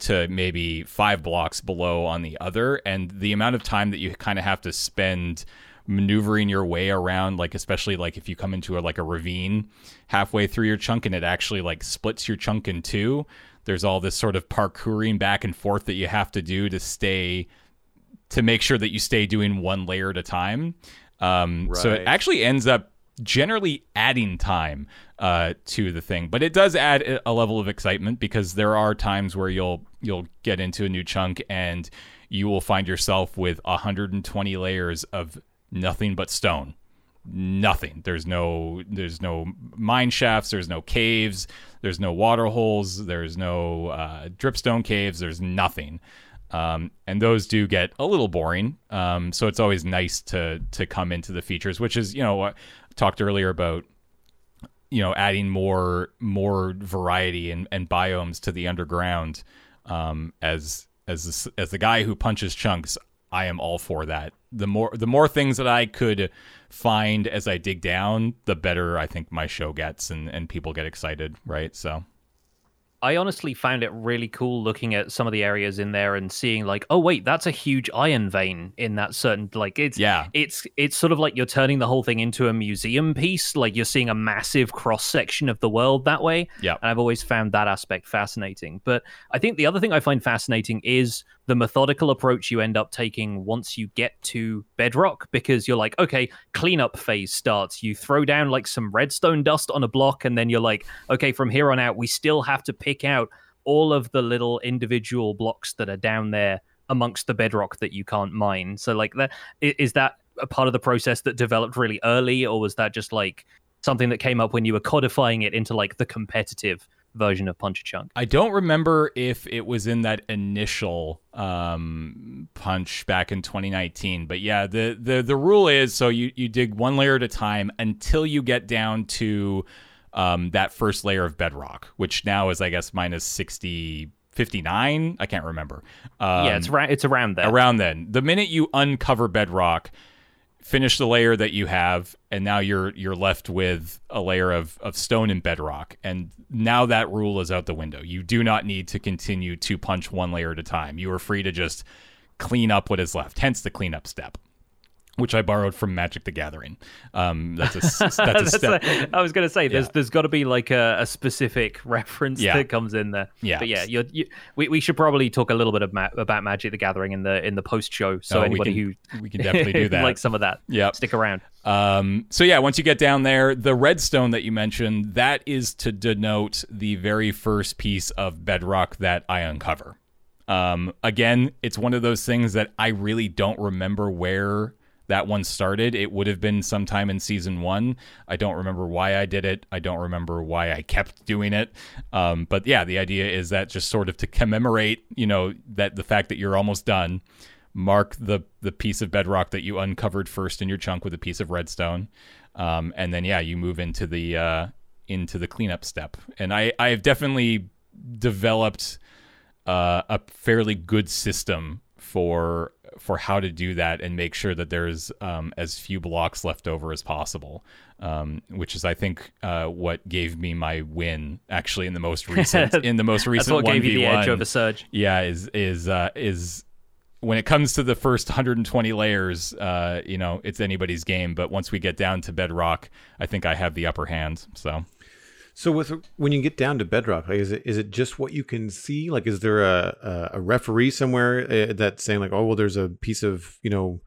to maybe five blocks below on the other. And the amount of time that you kind of have to spend maneuvering your way around like especially like if you come into a like a ravine halfway through your chunk and it actually like splits your chunk in two there's all this sort of parkouring back and forth that you have to do to stay to make sure that you stay doing one layer at a time. Um, right. So it actually ends up generally adding time uh, to the thing, but it does add a level of excitement because there are times where you'll you'll get into a new chunk and you will find yourself with 120 layers of nothing but stone nothing. There's no there's no mine shafts. There's no caves. There's no water holes. There's no uh, dripstone caves. There's nothing. Um, and those do get a little boring. Um, so it's always nice to to come into the features, which is you know I talked earlier about you know adding more more variety and, and biomes to the underground. Um, as as as the guy who punches chunks, I am all for that. The more the more things that I could find as I dig down, the better I think my show gets and, and people get excited, right? So I honestly found it really cool looking at some of the areas in there and seeing like, oh wait, that's a huge iron vein in that certain like it's yeah it's it's sort of like you're turning the whole thing into a museum piece. Like you're seeing a massive cross section of the world that way. Yeah, and I've always found that aspect fascinating. But I think the other thing I find fascinating is the methodical approach you end up taking once you get to bedrock because you're like, okay, cleanup phase starts. You throw down like some redstone dust on a block, and then you're like, okay, from here on out, we still have to pick out all of the little individual blocks that are down there amongst the bedrock that you can't mine. So like that is that a part of the process that developed really early or was that just like something that came up when you were codifying it into like the competitive version of Punch a Chunk. I don't remember if it was in that initial um, punch back in 2019, but yeah, the the the rule is so you you dig one layer at a time until you get down to um, that first layer of bedrock, which now is I guess minus 60 59 i can't remember. Um, yeah it's around it's around then around then. The minute you uncover bedrock finish the layer that you have and now you're you're left with a layer of, of stone and bedrock. And now that rule is out the window. You do not need to continue to punch one layer at a time. You are free to just clean up what is left hence the cleanup step which I borrowed from Magic the Gathering. Um, that's a that's a that's step. A, I was going to say there's yeah. there's got to be like a, a specific reference yeah. that comes in there. Yeah, but yeah, you, we we should probably talk a little bit about, about Magic the Gathering in the in the post show. So oh, anybody we can, who we can definitely do that, like some of that, yeah, stick around. Um, so yeah, once you get down there, the redstone that you mentioned that is to denote the very first piece of bedrock that I uncover. Um, again, it's one of those things that I really don't remember where that one started. It would have been sometime in season one. I don't remember why I did it. I don't remember why I kept doing it. Um, but yeah, the idea is that just sort of to commemorate, you know, that the fact that you're almost done. Mark the the piece of bedrock that you uncovered first in your chunk with a piece of redstone, um, and then yeah, you move into the uh, into the cleanup step. And I I have definitely developed uh, a fairly good system for for how to do that and make sure that there's um, as few blocks left over as possible, um, which is I think uh, what gave me my win actually in the most recent in the most recent. That's what gave you the edge over Surge. Yeah, is is uh, is when it comes to the first 120 layers, uh, you know, it's anybody's game. But once we get down to bedrock, I think I have the upper hand. So. So with when you get down to bedrock, like is it is it just what you can see? Like, is there a a, referee somewhere uh, that's saying like, oh well, there's a piece of you know,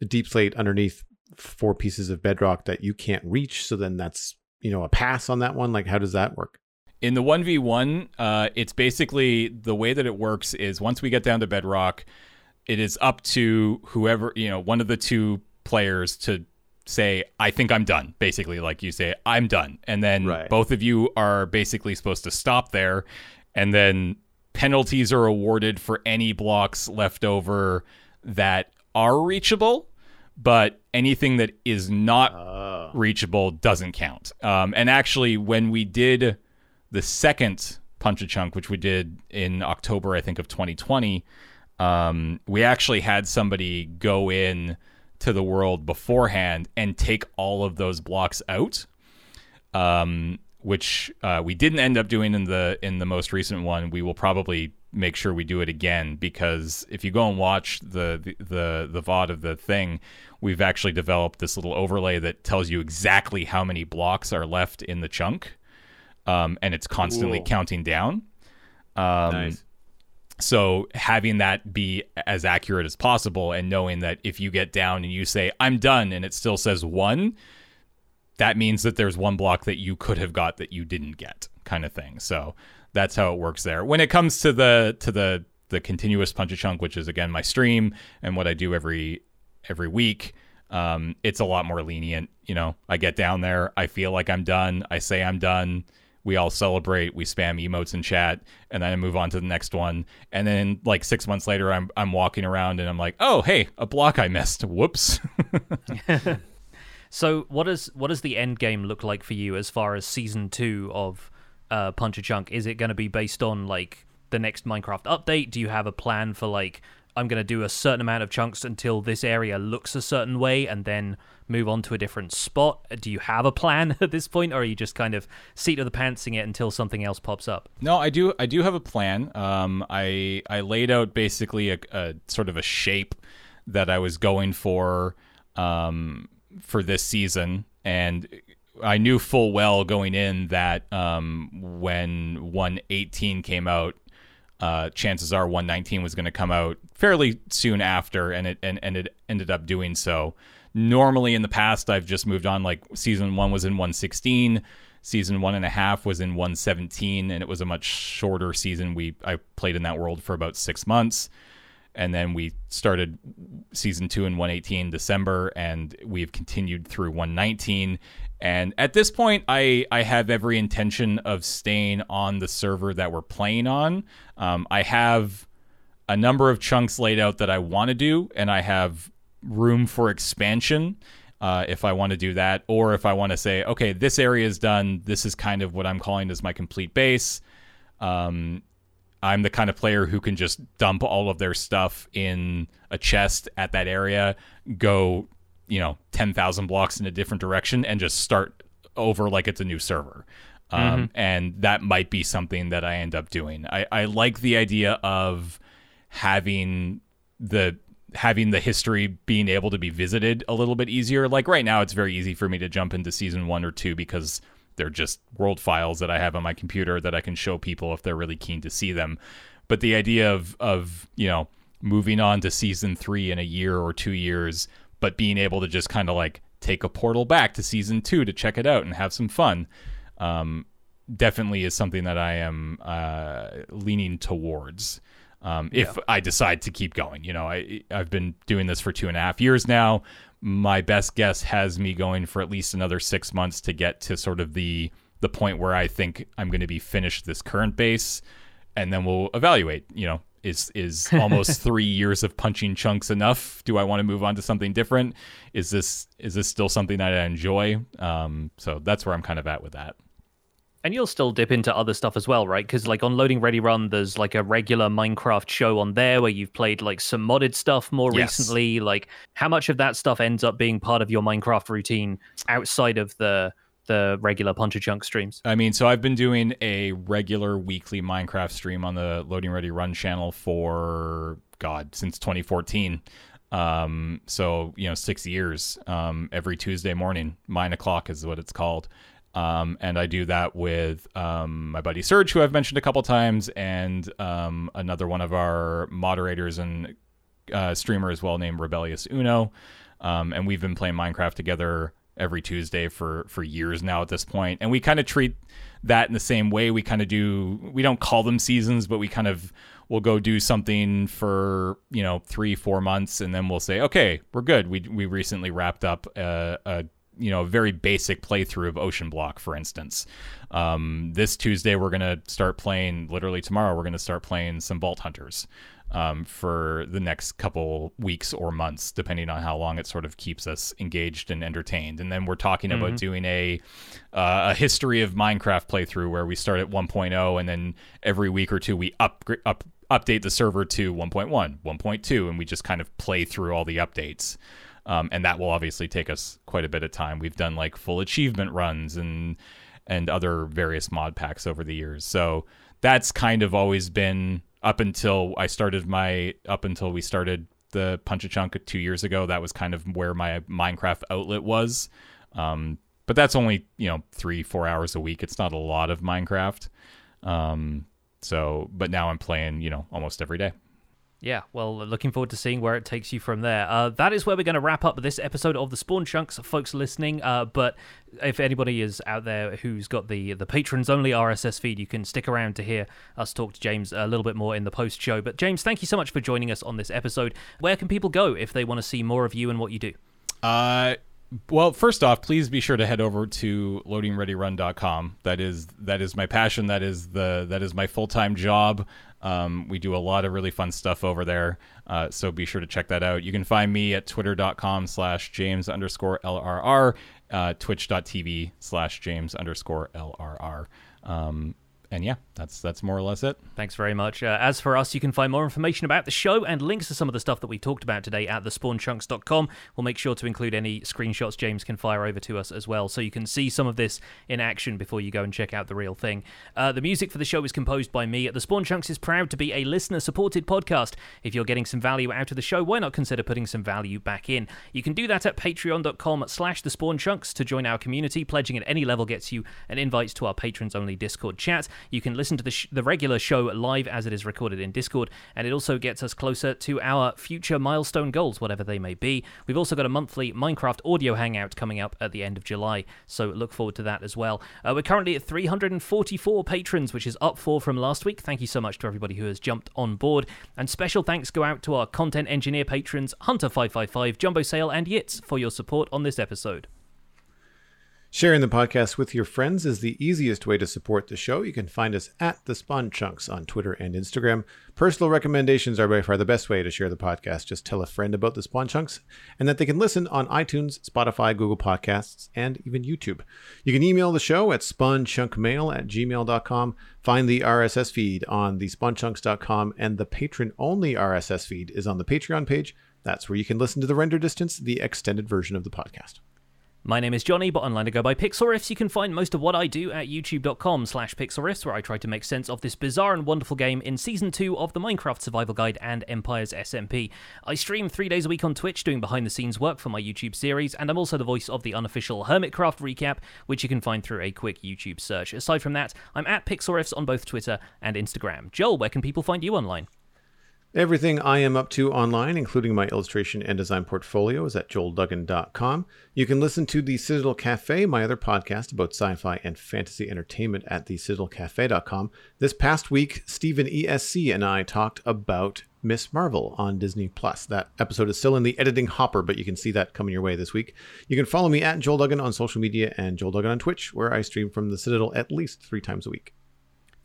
a deep slate underneath four pieces of bedrock that you can't reach. So then that's you know a pass on that one. Like, how does that work? In the 1v1, uh, it's basically the way that it works is once we get down to bedrock, it is up to whoever, you know, one of the two players to say, I think I'm done. Basically, like you say, I'm done. And then Right. both of you are basically supposed to stop there. And then penalties are awarded for any blocks left over that are reachable. But anything that is not Oh. reachable doesn't count. Um, and actually, when we did the second Punch a Chunk, which we did in October, I think, of 2020, um, we actually had somebody go in to the world beforehand and take all of those blocks out. Um, which uh, we didn't end up doing in the in the most recent one. We will probably make sure we do it again because if you go and watch the the the, the VOD of the thing, we've actually developed this little overlay that tells you exactly how many blocks are left in the chunk, um, and it's constantly Cool. counting down. Um, nice. So having that be as accurate as possible and knowing that if you get down and you say I'm done and it still says 1, that means that there's one block that you could have got that you didn't get kind of thing. So that's how it works there. When it comes to the to the the continuous punch a chunk, which is again my stream and what I do every every week, um, it's a lot more lenient. You know, I get down there, I feel like I'm done, I say I'm done. We all celebrate, we spam emotes in chat, and then I move on to the next one. And then like six months later, I'm I'm walking around and I'm like, oh hey, a block I missed. Whoops. So what does what does the end game look like for you as far as season two of uh, Punch a Chunk? Is it going to be based on like the next Minecraft update? Do you have a plan for like I'm going to do a certain amount of chunks until this area looks a certain way, and then move on to a different spot? Do you have a plan at this point, or are you just kind of seat of the pantsing it until something else pops up? No, I do. I do have a plan. Um, I I laid out basically a, a sort of a shape that I was going for um, for this season, and I knew full well going in that um, when 118 came out, uh, chances are 119 was going to come out fairly soon after, and it and, and it ended up doing so. Normally, in the past, I've just moved on. Like season one was in 116, season one and a half was in 117, and it was a much shorter season. We I played in that world for about six months, and then we started season two in 118 December, and we've continued through 119. And at this point, I I have every intention of staying on the server that we're playing on. Um, I have a number of chunks laid out that I want to do, and I have room for expansion uh, if I want to do that, or if I want to say, okay, this area is done. This is kind of what I'm calling as my complete base. Um, I'm the kind of player who can just dump all of their stuff in a chest at that area, go, you know, 10,000 blocks in a different direction, and just start over like it's a new server. Um, And that might be something that I end up doing. I, I like the idea of having the having the history being able to be visited a little bit easier. Like right now, it's very easy for me to jump into season one or two because they're just world files that I have on my computer that I can show people if they're really keen to see them. But the idea of of you know moving on to season three in a year or two years, but being able to just kind of like take a portal back to season two to check it out and have some fun, um, definitely is something that I am uh, leaning towards. Um, if I decide to keep going, you know, I I've been doing this for two and a half years now. My best guess has me going for at least another six months to get to sort of the the point where I think I'm going to be finished this current base, and then we'll evaluate. You know, is is almost three years of punching chunks enough? Do I want to move on to something different? Is this is this still something that I enjoy? Um, so that's where I'm kind of at with that. And you'll still dip into other stuff as well, right? Because like on Loading Ready Run, there's like a regular Minecraft show on there where you've played like some modded stuff more Yes. recently. Like how much of that stuff ends up being part of your Minecraft routine outside of the the regular Punch a Chunk streams? I mean, so I've been doing a regular weekly Minecraft stream on the Loading Ready Run channel for God since 2014. Um, so you know, six years. Um, every Tuesday morning, nine o'clock is what it's called. Um, and I do that with um, my buddy Serge, who I've mentioned a couple times, and um, another one of our moderators and uh, streamer as well named Rebellious Uno. Um, and we've been playing Minecraft together every Tuesday for for years now at this point. And we kind of treat that in the same way. We kind of do. We don't call them seasons, but we kind of we'll go do something for you know three four months, and then we'll say, okay, we're good. We we recently wrapped up a, a you know, a very basic playthrough of Ocean Block, for instance. Um, this Tuesday, we're going to start playing, literally tomorrow, we're going to start playing some Vault Hunters um, for the next couple weeks or months, depending on how long it sort of keeps us engaged and entertained. And then we're talking mm-hmm. about doing a, uh, a history of Minecraft playthrough where we start at 1.0 and then every week or two we up, up, update the server to 1.1, 1.2, and we just kind of play through all the updates. Um, and that will obviously take us quite a bit of time. We've done like full achievement runs and and other various mod packs over the years. So that's kind of always been up until I started my up until we started the Punch a Chunk two years ago. That was kind of where my Minecraft outlet was. Um, but that's only you know three four hours a week. It's not a lot of Minecraft. Um, so, but now I'm playing you know almost every day. Yeah, well, looking forward to seeing where it takes you from there. Uh, that is where we're going to wrap up this episode of the Spawn Chunks, folks listening. Uh, but if anybody is out there who's got the the patrons only RSS feed, you can stick around to hear us talk to James a little bit more in the post show. But James, thank you so much for joining us on this episode. Where can people go if they want to see more of you and what you do? Uh, well, first off, please be sure to head over to loadingreadyrun.com. That is that is my passion. That is the that is my full time job. Um, we do a lot of really fun stuff over there. Uh, so be sure to check that out. You can find me at twitter.com slash James underscore LRR, uh, twitch.tv slash James underscore LRR. Um, and yeah, that's that's more or less it. Thanks very much. Uh, as for us, you can find more information about the show and links to some of the stuff that we talked about today at thespawnchunks.com. We'll make sure to include any screenshots James can fire over to us as well, so you can see some of this in action before you go and check out the real thing. Uh, the music for the show is composed by me. The Spawn Chunks is proud to be a listener-supported podcast. If you're getting some value out of the show, why not consider putting some value back in? You can do that at patreon.com/slash thespawnchunks to join our community. Pledging at any level gets you an invite to our patrons-only Discord chat. You can listen to the, sh- the regular show live as it is recorded in Discord, and it also gets us closer to our future milestone goals, whatever they may be. We've also got a monthly Minecraft audio hangout coming up at the end of July, so look forward to that as well. Uh, we're currently at 344 patrons, which is up four from last week. Thank you so much to everybody who has jumped on board, and special thanks go out to our content engineer patrons Hunter555, Jumbo Sale, and Yitz for your support on this episode. Sharing the podcast with your friends is the easiest way to support the show. You can find us at the Spawn Chunks on Twitter and Instagram. Personal recommendations are by far the best way to share the podcast. Just tell a friend about the Spawn Chunks and that they can listen on iTunes, Spotify, Google Podcasts, and even YouTube. You can email the show at spawnchunkmail at gmail.com. Find the RSS feed on the spawnchunks.com, and the patron only RSS feed is on the Patreon page. That's where you can listen to the render distance, the extended version of the podcast. My name is Jonny, but online to go by Pixlriffs. You can find most of what I do at youtube.com slash pixlriffs, where I try to make sense of this bizarre and wonderful game in Season 2 of the Minecraft Survival Guide and Empires SMP. I stream three days a week on Twitch doing behind-the-scenes work for my YouTube series, and I'm also the voice of the unofficial Hermitcraft recap, which you can find through a quick YouTube search. Aside from that, I'm at Pixlriffs on both Twitter and Instagram. Joel, where can people find you online? Everything I am up to online, including my illustration and design portfolio, is at joelduggan.com. You can listen to The Citadel Cafe, my other podcast about sci fi and fantasy entertainment at thecitadelcafe.com. This past week, Stephen ESC and I talked about Miss Marvel on Disney Plus. That episode is still in the editing hopper, but you can see that coming your way this week. You can follow me at Joel Duggan on social media and Joel Duggan on Twitch, where I stream from the Citadel at least three times a week.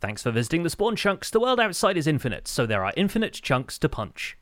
Thanks for visiting the Spawn Chunks. The world outside is infinite, so there are infinite chunks to punch.